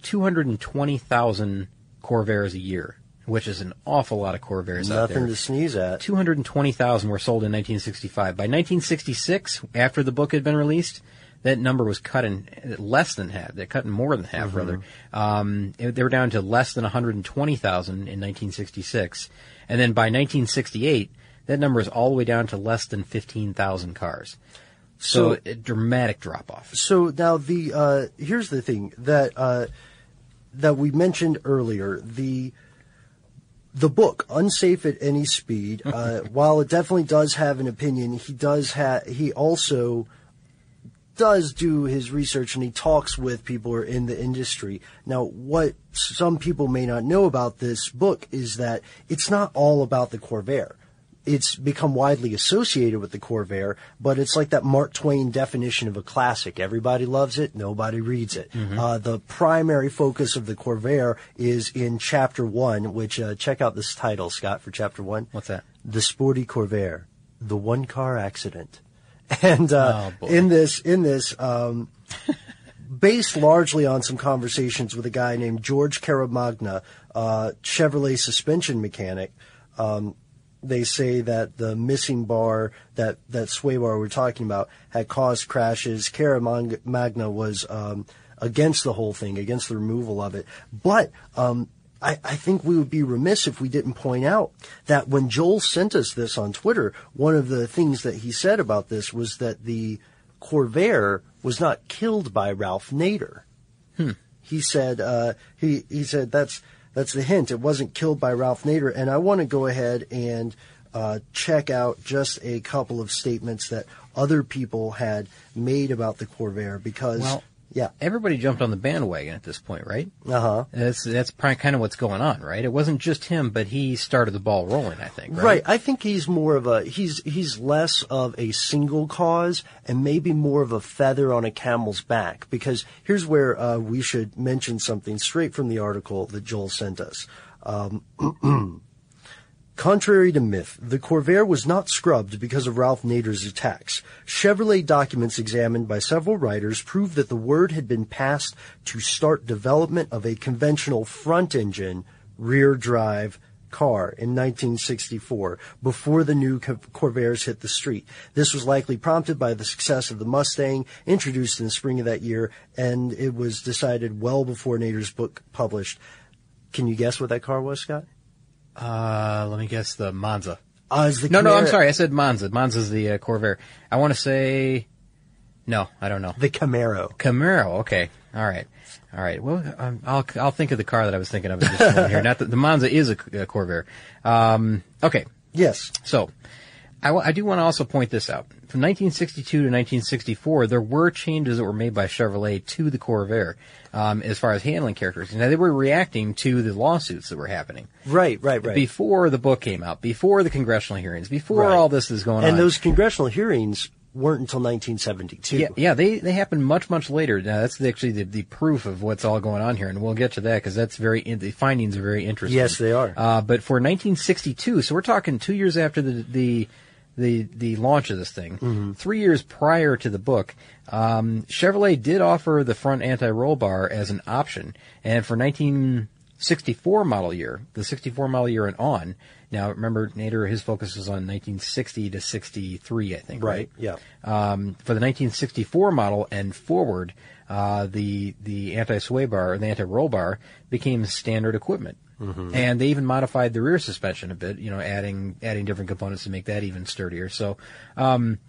220,000 Corvairs a year, which is an awful lot of Corvairs out there. Nothing to sneeze at. 220,000 were sold in 1965. By 1966, after the book had been released, that number was cut in less than half. They cut in more than half, Mhm. rather. Um, they were down to less than 120,000 in 1966. And then by 1968, that number is all the way down to less than 15,000 cars. So, So- a dramatic drop off. So now the uh, here's the thing that uh, that we mentioned earlier the the book unsafe at any speed uh, <laughs> while it definitely does have an opinion he does have he also does do his research and he talks with people who are in the industry. Now what some people may not know about this book is that it's not all about the corvair it's become widely associated with the Corvair, but it's like that Mark Twain definition of a classic. Everybody loves it, nobody reads it. Mm-hmm. Mhm. Uh, the primary focus of the Corvair is in chapter one, which, uh, check out this title, Scott, for chapter one. What's that? The Sporty Corvair, the one car accident. <laughs> And, uh, Oh, in this, in this, um, <laughs> based largely on some conversations with a guy named George Caramagna, uh, Chevrolet suspension mechanic. Um, they say that the missing bar, that, that sway bar we're talking about, had caused crashes. Caramagna was um, against the whole thing, against the removal of it. But um, I, I think we would be remiss if we didn't point out that when Joel sent us this on Twitter, one of the things that he said about this was that the Corvair was not killed by Ralph Nader. Hmm. He said uh, he he said that's that's the hint. It wasn't killed by Ralph Nader, and I want to go ahead and uh, check out just a couple of statements that other people had made about the Corvair because Well- Yeah. everybody jumped on the bandwagon at this point, right? Uh huh. That's that's kind of what's going on, right? It wasn't just him, but he started the ball rolling. I think, right? Right. I think he's more of a he's he's less of a single cause and maybe more of a feather on a camel's back. Because here's where uh, we should mention something straight from the article that Joel sent us. Um, <clears throat> Contrary to myth, the Corvair was not scrubbed because of Ralph Nader's attacks. Chevrolet documents examined by several writers prove that the word had been passed to start development of a conventional front engine, rear drive car in 1964 before the new Co- Corvairs hit the street. This was likely prompted by the success of the Mustang introduced in the spring of that year and it was decided well before Nader's book published. Can you guess what that car was, Scott? Uh, let me guess the Monza. Uh, is the no, no, I'm sorry. I said Monza. Monza's the uh, Corvair. I want to say. No, I don't know. The Camaro. Camaro. Okay. All right. All right. Well, um, I'll I'll think of the car that I was thinking of in just a moment here. <laughs> Not that the Monza is a, a Corvair. Um, okay. Yes. So, I, I do want to also point this out. From 1962 to 1964, there were changes that were made by Chevrolet to the Corvair um, as far as handling characteristics. Now, they were reacting to the lawsuits that were happening. Right, right, right. Before the book came out, before the congressional hearings, before Right. all this is going on. and those congressional hearings weren't until 1972. Yeah, yeah, they they happen much much later. Now that's actually the, the proof of what's all going on here, and we'll get to that because that's very the findings are very interesting. Yes, they are. Uh, but for 1962, so we're talking two years after the the the, the launch of this thing, Mm-hmm. three years prior to the book, um, Chevrolet did offer the front anti-roll bar as an option, and for 1964 model year, the 64 model year and on. Now remember, Nader, his focus was on 1960 to 63, I think, right? Right, yeah. Um, for the 1964 model and forward, uh, the the anti-sway bar or the anti-roll bar became standard equipment, Mhm. and they even modified the rear suspension a bit. You know, adding adding different components to make that even sturdier. So um,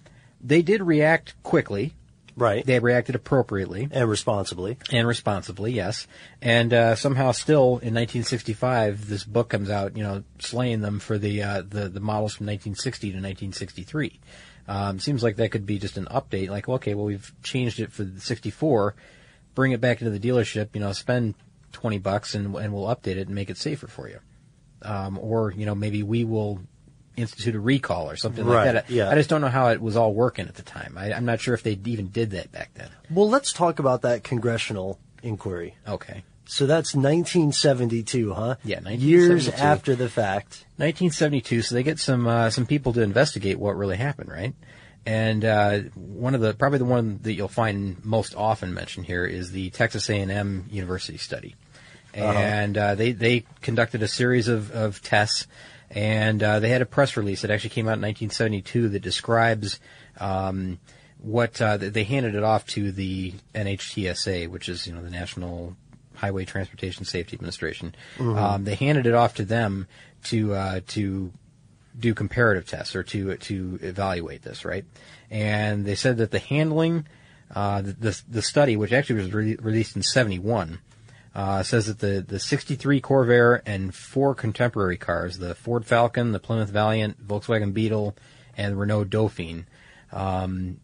they did react quickly. Right. They reacted appropriately and responsibly. and responsibly, yes. And uh, somehow, still in 1965, this book comes out, you know, slaying them for the uh, the, the models from 1960 to 1963. Um, seems like that could be just an update. Like, okay, well, we've changed it for the 64. Bring it back into the dealership. You know, spend 20 bucks and and we'll update it and make it safer for you. Um, or you know, maybe we will institute a recall or something Right, like that. yeah. I just don't know how it was all working at the time. I, I'm not sure if they even did that back then. Well, let's talk about that congressional inquiry. Okay. So that's 1972, huh? Yeah, Years after the fact. 1972. So they get some uh, some people to investigate what really happened, right? And uh, one of the probably the one that you'll find most often mentioned here is the Texas A&M University study, Uh-huh. and uh, they they conducted a series of, of tests, and uh, they had a press release that actually came out in 1972 that describes. Um, what uh, they handed it off to the NHTSA, which is you know the National Highway Transportation Safety Administration. Mhm. Um, they handed it off to them to uh, to do comparative tests or to to evaluate this, right? And they said that the handling, uh, the, the the study, which actually was re- released in '71, uh, says that the the '63 Corvair and four contemporary cars, the Ford Falcon, the Plymouth Valiant, Volkswagen Beetle, and the Renault Dauphine, um,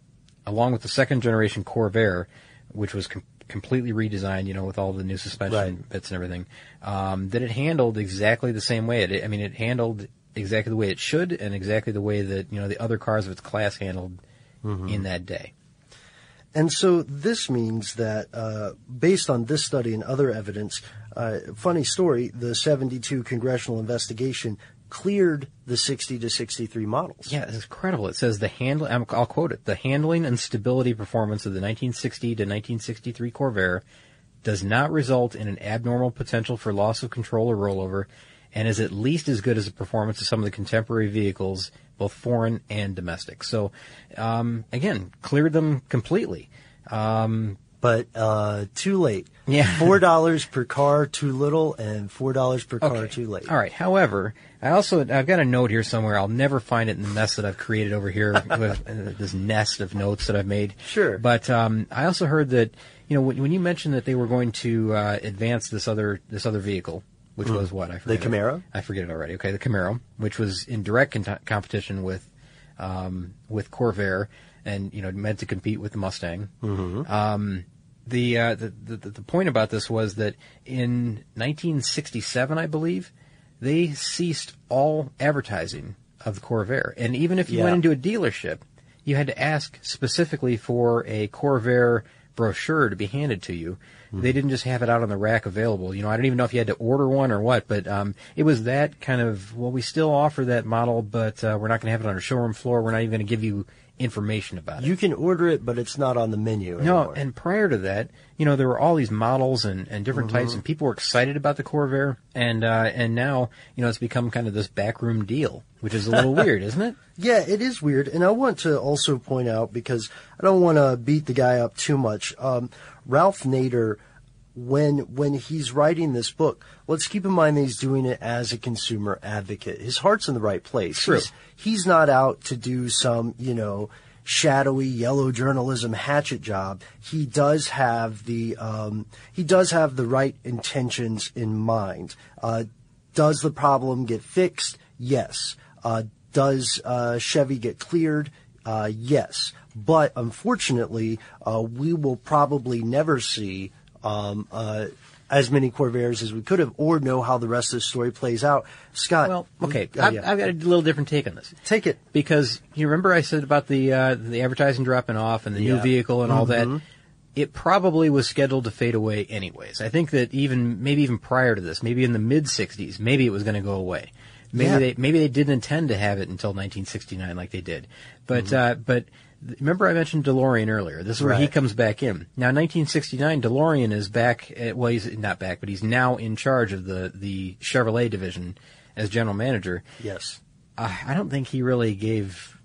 along with the second generation Corvair, which was com- completely redesigned, you know, with all the new suspension Right. bits and everything, um, that it handled exactly the same way. It, I mean, it handled exactly the way it should, and exactly the way that you know the other cars of its class handled Mhm. in that day. And so this means that, uh, based on this study and other evidence, uh, funny story, the 72 congressional investigation cleared the 60 to 63 models. Yeah, it's incredible. It says the handle. I'll quote it: the handling and stability performance of the 1960 to 1963 Corvair does not result in an abnormal potential for loss of control or rollover, and is at least as good as the performance of some of the contemporary vehicles, both foreign and domestic. So, um, again, cleared them completely. Um, but uh, too late. Yeah. <laughs> Four dollars per car too little, and four dollars per car too late. All right. However, I also I've got a note here somewhere. I'll never find it in the mess that I've created over here <laughs> with uh, this nest of notes that I've made. Sure. But um, I also heard that you know when, when you mentioned that they were going to uh, advance this other this other vehicle, which Mm. was what I The forget. Camaro? I forget it already. Okay, the Camaro, which was in direct con- competition with um, with Corvair, and you know meant to compete with the Mustang. Mhm. Um, the, uh, the, the the point about this was that in 1967, I believe, they ceased all advertising of the Corvair, and even if you Yeah. went into a dealership, you had to ask specifically for a Corvair brochure to be handed to you. They didn't just have it out on the rack available. You know, I don't even know if you had to order one or what, but um, it was that kind of. Well, we still offer that model, but uh, we're not going to have it on our showroom floor. We're not even going to give you information about it. You can order it, but it's not on the menu. No, and prior to that, you know, there were all these models and, and different Mhm. types, and people were excited about the Corvair, and uh, and now, you know, it's become kind of this backroom deal, which is a little <laughs> weird, isn't it? Yeah, it is weird, and I want to also point out because I don't want to beat the guy up too much. Um, Ralph Nader, when when he's writing this book, let's keep in mind that he's doing it as a consumer advocate. His heart's in the right place. True. He's, he's not out to do some, you know, shadowy yellow journalism hatchet job. He does have the um, he does have the right intentions in mind. Uh, does the problem get fixed? Yes. Uh, does uh, Chevy get cleared? Uh, yes. But unfortunately, uh, we will probably never see um, uh, as many Corvairs as we could have, or know how the rest of the story plays out. Scott, Well, okay, I've, yeah. I've got a little different take on this. Take it because you remember I said about the uh, the advertising dropping off and the new vehicle and all that. Mhm. It probably was scheduled to fade away anyways. I think that even maybe even prior to this, maybe in the mid '60s, maybe it was going to go away. Maybe Yeah. they maybe they didn't intend to have it until 1969 like they did. But Mhm. uh, but remember I mentioned DeLorean earlier. This is where he comes back in. Now 1969, DeLorean is back. At, well, he's not back, but he's now in charge of the the Chevrolet division as general manager. Yes. Uh, I don't think he really gave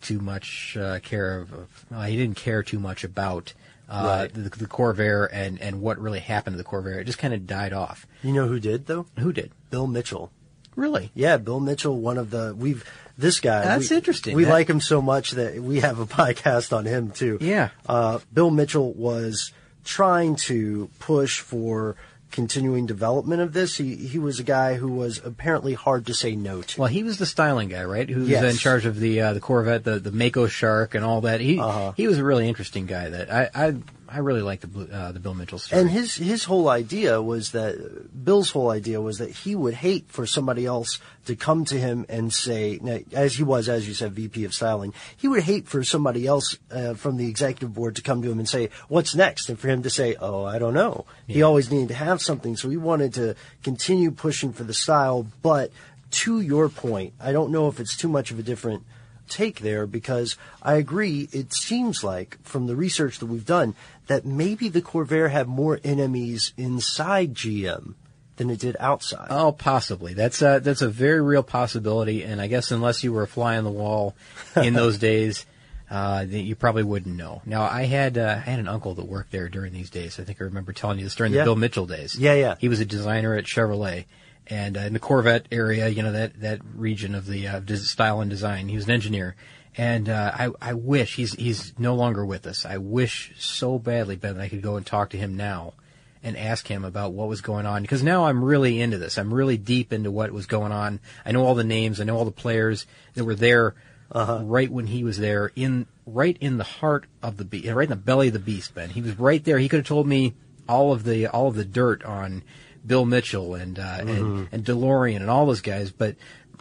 too much uh, care of. of well, he didn't care too much about uh, Right. the, the Corvair and and what really happened to the Corvair. It just kind of died off. You know who did though? Who did? Bill Mitchell. Really? Yeah, Bill Mitchell, one of the we've this guy. That's we- interesting. We That- like him so much that we have a <laughs> podcast on him too. Yeah. Uh, Bill Mitchell was trying to push for continuing development of this. He he was a guy who was apparently hard to say no to. Well, he was the styling guy, right? Who was Yes. in charge of the uh, the Corvette, the the Mako Shark, and all that. He Uh-huh. he was a really interesting guy. That I I, I really like the uh, the Bill Mitchell story. And his his whole idea was that Bill's whole idea was that he would hate for somebody else to come to him and say, now, as he was, as you said, VP of styling, he would hate for somebody else uh, from the executive board to come to him and say, "What's next?" and for him to say, "Oh, I don't know." He always needed to have something, so he wanted to continue pushing for the style. But to your point, I don't know if it's too much of a different take there because I agree. It seems like from the research that we've done that maybe the Corvair had more enemies inside GM than it did outside. Oh, possibly. That's a, that's a very real possibility, and I guess unless you were a fly on the wall in <laughs> those days, uh, you probably wouldn't know. Now, I had uh, I had an uncle that worked there during these days. I think I remember telling you this during Yeah. the Bill Mitchell days. Yeah, yeah. He was a designer at Chevrolet, and uh, in the Corvette area, you know that that region of the uh, style and design. He was an engineer. And uh, I, I wish he's he's no longer with us. I wish so badly, Ben, that I could go and talk to him now and ask him about what was going on because now I'm really into this. I'm really deep into what was going on. I know all the names. I know all the players that were there right when he was there in right in the heart of the beast, right in the belly of the beast. Ben, he was right there. He could have told me all of the all of the dirt on Bill Mitchell and uh, and, Mhm. and DeLorean and all those guys. But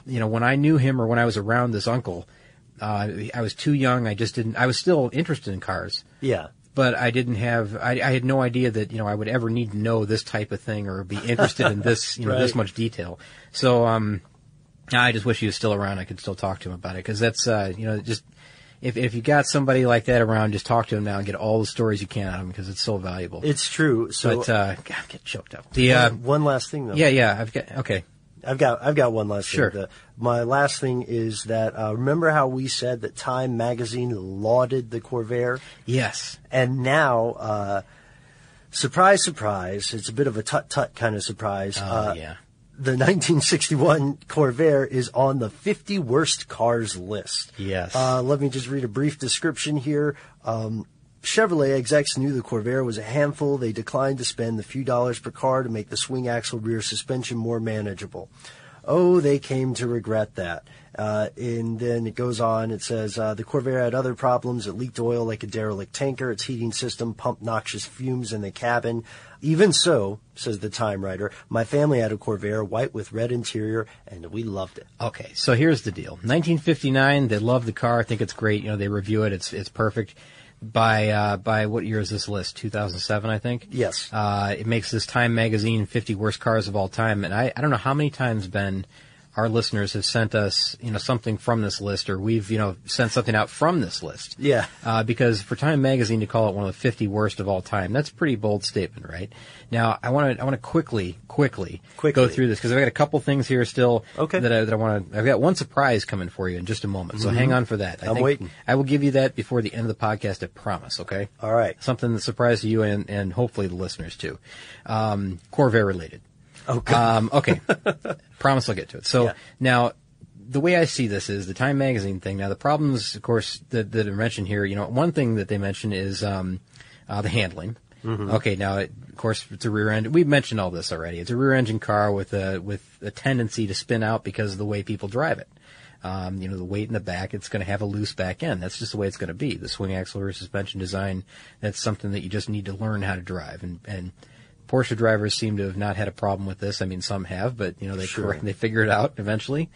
you know, when I knew him or when I was around this uncle, uh, I was too young. I just didn't. I was still interested in cars Yeah. but I didn't have I, I had no idea that you know I would ever need to know this type of thing or be interested in this you know this <laughs> much detail. So um, I just wish he was still around. I could still talk to him about it because that's uh, you know just if if you got somebody like that around, just talk to them now and get all the stories you can out of them because it's so valuable. It's true. So but uh, God, I get choked up. The uh, one, one last thing though. yeah yeah I've got okay I've got I've got one last Sure. thing. The, my last thing is that uh, remember how we said that Time magazine lauded the Corvair? yes And now, uh, surprise, surprise, it's a bit of a tut tut kind of surprise. Oh, uh, yeah. The 1961 Corvair is on the 50 worst cars list. Yes. Uh, let me just read a brief description here. Um, Chevrolet execs knew the Corvair was a handful. They declined to spend the few dollars per car to make the swing axle rear suspension more manageable. Oh, they came to regret that. Uh, and then it goes on. It says uh, the Corvair had other problems. It leaked oil like a derelict tanker. Its heating system pumped noxious fumes in the cabin. Even so, says the Time writer, my family had a Corvair, white with red interior, and we loved it. Okay, so here's the deal. 1959, they love the car. I think it's great. You know, they review it. It's it's perfect. By uh, by what year is this list? 2007, I think. Yes. Uh, it makes this Time magazine 50 worst cars of all time, and I I don't know how many times Ben our listeners have sent us, you know, something from this list, or we've, you know, sent something out from this list. Yeah. Uh, because for Time Magazine to call it one of the 50 worst of all time, that's a pretty bold statement, right? Now, I want to, I want to quickly, quickly, Quickly. go through this because I've got a couple things here still. Okay. That I, that I want to, I've got one surprise coming for you in just a moment, so Mhm. hang on for that. I I'm think waiting. I will give you that before the end of the podcast, I promise, okay? All right. Something that surprised you and, and hopefully the listeners too. Um, Corvair related. Okay. Um, okay. <laughs> Promise I'll get to it. So now, the way I see this is the Time Magazine thing. Now, the problems, of course, that, that are mentioned here, you know, one thing that they mention is um, uh, the handling. Mhm. Okay, now, it, of course, it's a rear end. We've mentioned all this already. It's a rear engine car with a with a tendency to spin out because of the way people drive it. Um, you know, the weight in the back, it's going to have a loose back end. That's just the way it's going to be. The swing axle rear suspension design, that's something that you just need to learn how to drive. And, and Porsche drivers seem to have not had a problem with this. I mean, some have, but you know, they Sure. correct, they figure it out eventually.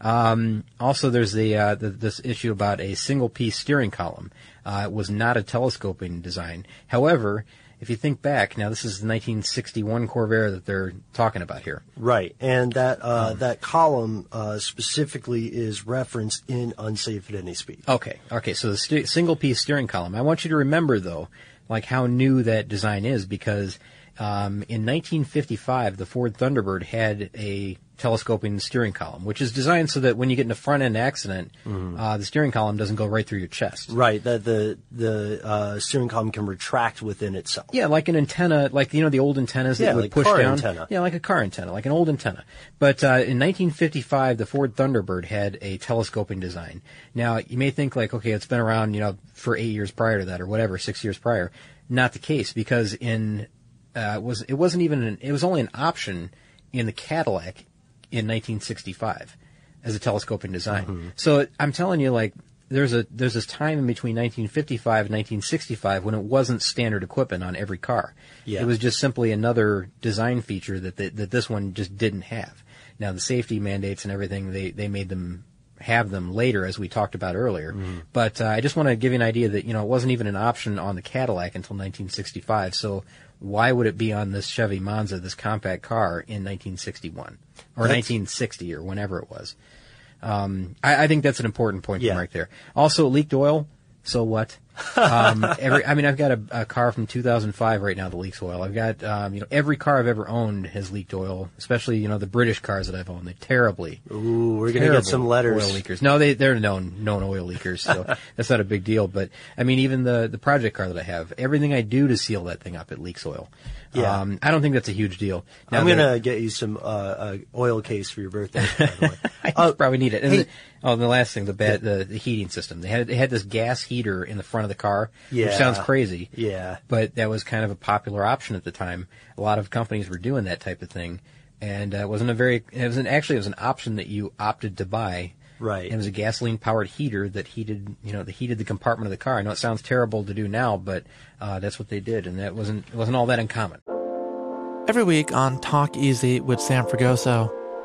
Um, also, there's the, uh, the this issue about a single piece steering column. Uh, it was not a telescoping design. However, if you think back, now this is the 1961 Corvair that they're talking about here. Right, and that uh, Um. that column uh, specifically is referenced in Unsafe at Any Speed. Okay, okay. So the st- single piece steering column. I want you to remember though, like how new that design is because um, in 1955 the Ford Thunderbird had a telescoping steering column, which is designed so that when you get in a front end accident, Mhm. uh, the steering column doesn't go right through your chest. Right, that the the uh, steering column can retract within itself. Yeah, like an antenna, like you know the old antennas that Yeah, you would like push car down. antenna. Yeah, like a car antenna, like an old antenna. But uh, in 1955, the Ford Thunderbird had a telescoping design. Now you may think like, okay, it's been around, you know, for eight years prior to that, or whatever, six years prior. Not the case because in uh, it was it wasn't even an, it was only an option in the Cadillac in 1965 as a telescoping design. Mm-hmm. So I'm telling you, like, there's a there's this time in between 1955 and 1965 when it wasn't standard equipment on every car. Yeah. It was just simply another design feature that that, that this one just didn't have. Now the safety mandates and everything they they made them have them later as we talked about earlier. Mm-hmm. But uh, I just want to give you an idea that you know it wasn't even an option on the Cadillac until 1965. So why would it be on this Chevy Monza, this compact car, in 1961 or That's- 1960 or whenever it was? Um, I, I think that's an important point Yeah. right there. Also, leaked oil. So what? um, <laughs> every, I mean, I've got a, a car from 2005 right now that leaks oil. I've got, um, you know, every car I've ever owned has leaked oil, especially, you know, the British cars that I've owned. They're terribly. Ooh, we're gonna get some letters. Oil leakers. No, they, they're known, known oil leakers, so <laughs> that's not a big deal. But, I mean, even the, the project car that I have, everything I do to seal that thing up, it leaks oil. Yeah. Um, I don't think that's a huge deal. Now, I'm gonna get you some uh, uh, oil case for your birthday. By the <laughs> way. I probably need it. And hey- the, oh, and the last thing, the bad, the, the heating system. They had they had this gas heater in the front of the car, Yeah. which sounds crazy. Yeah. but that was kind of a popular option at the time. A lot of companies were doing that type of thing, and uh, it wasn't a very. It was an, actually it was an option that you opted to buy. Right. It was a gasoline powered heater that heated, you know, that heated the compartment of the car. I know it sounds terrible to do now, but uh, that's what they did, and that wasn't it wasn't all that uncommon. Every week on Talk Easy with Sam Fragoso,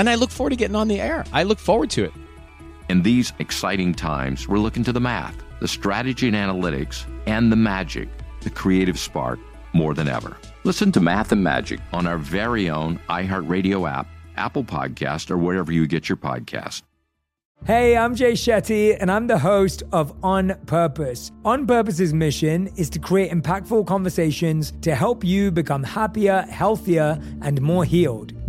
and I look forward to getting on the air. I look forward to it. In these exciting times, we're looking to the math, the strategy and analytics, and the magic, the creative spark, more than ever. Listen to Math and Magic on our very own iHeartRadio app, Apple Podcast, or wherever you get your podcast. Hey, I'm Jay Shetty, and I'm the host of On Purpose. On Purpose's mission is to create impactful conversations to help you become happier, healthier, and more healed.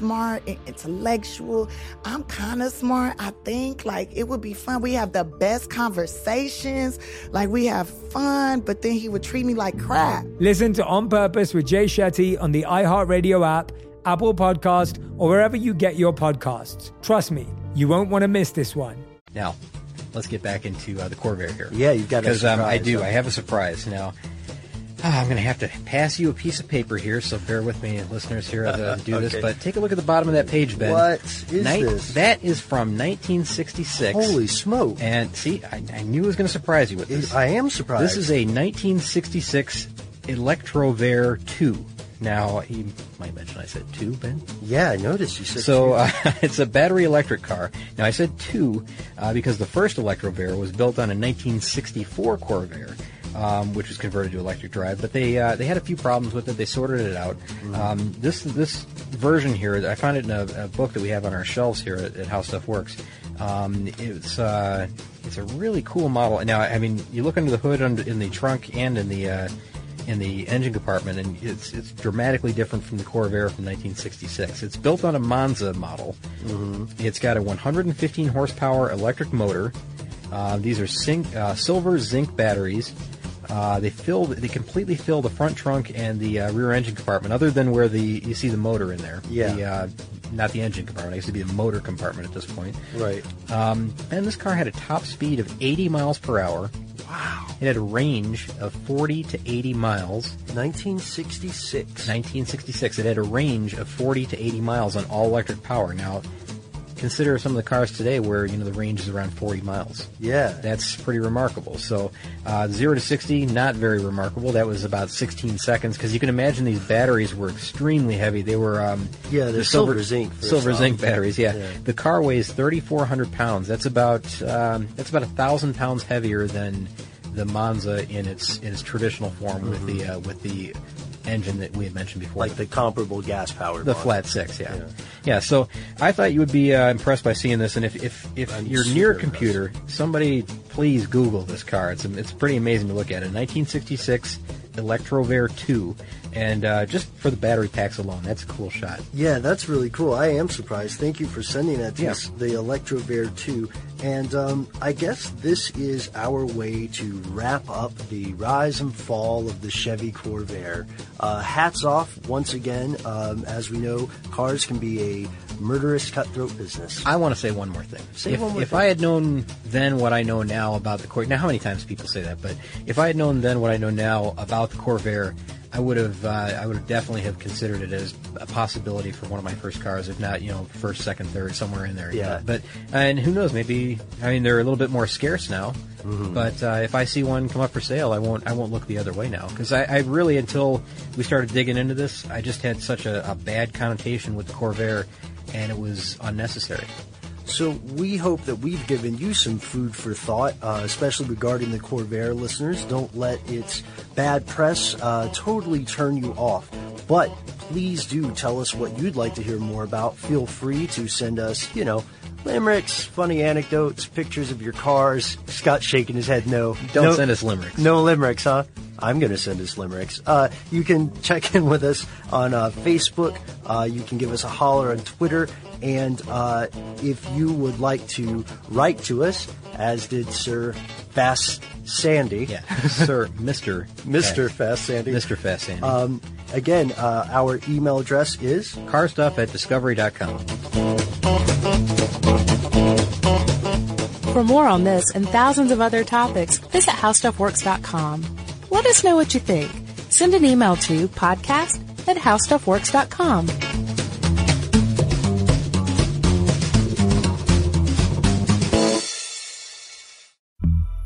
smart and intellectual. I'm kind of smart, I think. Like, it would be fun. We have the best conversations. Like, we have fun, but then he would treat me like crap. Listen to On Purpose with Jay Shetty on the iHeartRadio app, Apple Podcast, or wherever you get your podcasts. Trust me, you won't want to miss this one. Now, let's get back into uh, the Corvair here. Yeah, you've got a because um, I do. huh? I have a surprise now. Ah, I'm going to have to pass you a piece of paper here, so bear with me, listeners, here as I <laughs> do this. But take a look at the bottom of that page, Ben. What is this? That is from 1966. Holy smoke! And see, I, I knew it was going to surprise you with this. I am surprised. This is a 1966 Electrovair 2. Now, you might mention I said 2, Ben? Yeah, I noticed you said So two. uh, <laughs> it's a battery electric car. Now I said two uh, because the first Electrovair was built on a 1964 Corvair, um, which was converted to electric drive. But they uh, they had a few problems with it. They sorted it out. Um, this this version here, I found it in a, a book that we have on our shelves here at, at How Stuff Works. Um, it's uh, it's a really cool model. Now I mean, you look under the hood, under, in the trunk, and in the uh, in the engine compartment, and it's it's dramatically different from the Corvair from 1966. It's built on a Monza model. It's got a 115 horsepower electric motor. Uh, these are zinc, uh, silver zinc batteries. Uh, they filled, they completely fill the front trunk and the uh, rear engine compartment, other than where the you see the motor in there. Yeah. The, uh, not the engine compartment. It used to be the motor compartment at this point. Right. Um, and this car had a top speed of 80 miles per hour. Wow. It had a range of 40 to 80 miles. 1966. 1966. It had a range of 40 to 80 miles on all electric power. Now, consider some of the cars today where you know the range is around 40 miles. Yeah. That's pretty remarkable. So, uh, zero to 60, not very remarkable. That was about 16 seconds because you can imagine these batteries were extremely heavy. They were um, Yeah, they're the silver zinc silver zinc batteries. Yeah. Yeah. the car weighs 3,400 pounds. That's about um, that's about a thousand pounds heavier than the Monza in its in its traditional form with the uh, with the engine that we had mentioned before. Like the comparable gas powered The flat six, yeah. yeah. so I thought you would be uh, impressed by seeing this, and if if, if I'm you're near a impressed. computer, somebody please Google this car. It's it's pretty amazing to look at. A 1966 Electrovair 2, and uh, just for the battery packs alone, that's a cool shot. Yeah, that's really cool. I am surprised. Thank you for sending that to Yeah. us, the Electrovair 2. And um, I guess this is our way to wrap up the rise and fall of the Chevy Corvair. Uh, hats off once again. Um, as we know, cars can be a murderous cutthroat business. I want to say one more thing. Say if one more if thing. I had known then what I know now about the Corvair, now how many times people say that, but if I had known then what I know now about the Corvair, I would have uh, I would have definitely have considered it as a possibility for one of my first cars, if not you know first, second, third, somewhere in there. Yeah. But and who knows? Maybe I mean they're a little bit more scarce now. Mm-hmm. But uh, if I see one come up for sale, I won't I won't look the other way now because I, I really until we started digging into this, I just had such a, a bad connotation with the Corvair, and it was unnecessary. So we hope that we've given you some food for thought, uh, especially regarding the Corvair listeners. Don't let its bad press uh, totally turn you off. But please do tell us what you'd like to hear more about. Feel free to send us, you know, limericks, funny anecdotes, pictures of your cars. Scott's shaking his head no. Don't no, send us limericks. No limericks, huh? I'm going to send us limericks. Uh, you can <laughs> check in with us on uh, Facebook. Uh, you can give us a holler on Twitter. And uh, if you would like to write to us, as did Sir Fast Sandy. Yeah, <laughs> Sir Mr. Mr. Fast Sandy. Mr. Fast Sandy. Um, again, uh, our email address is carstuff at discovery.com. For more on this and thousands of other topics, visit howstuffworks.com. Let us know what you think. Send an email to podcast at howstuffworks.com.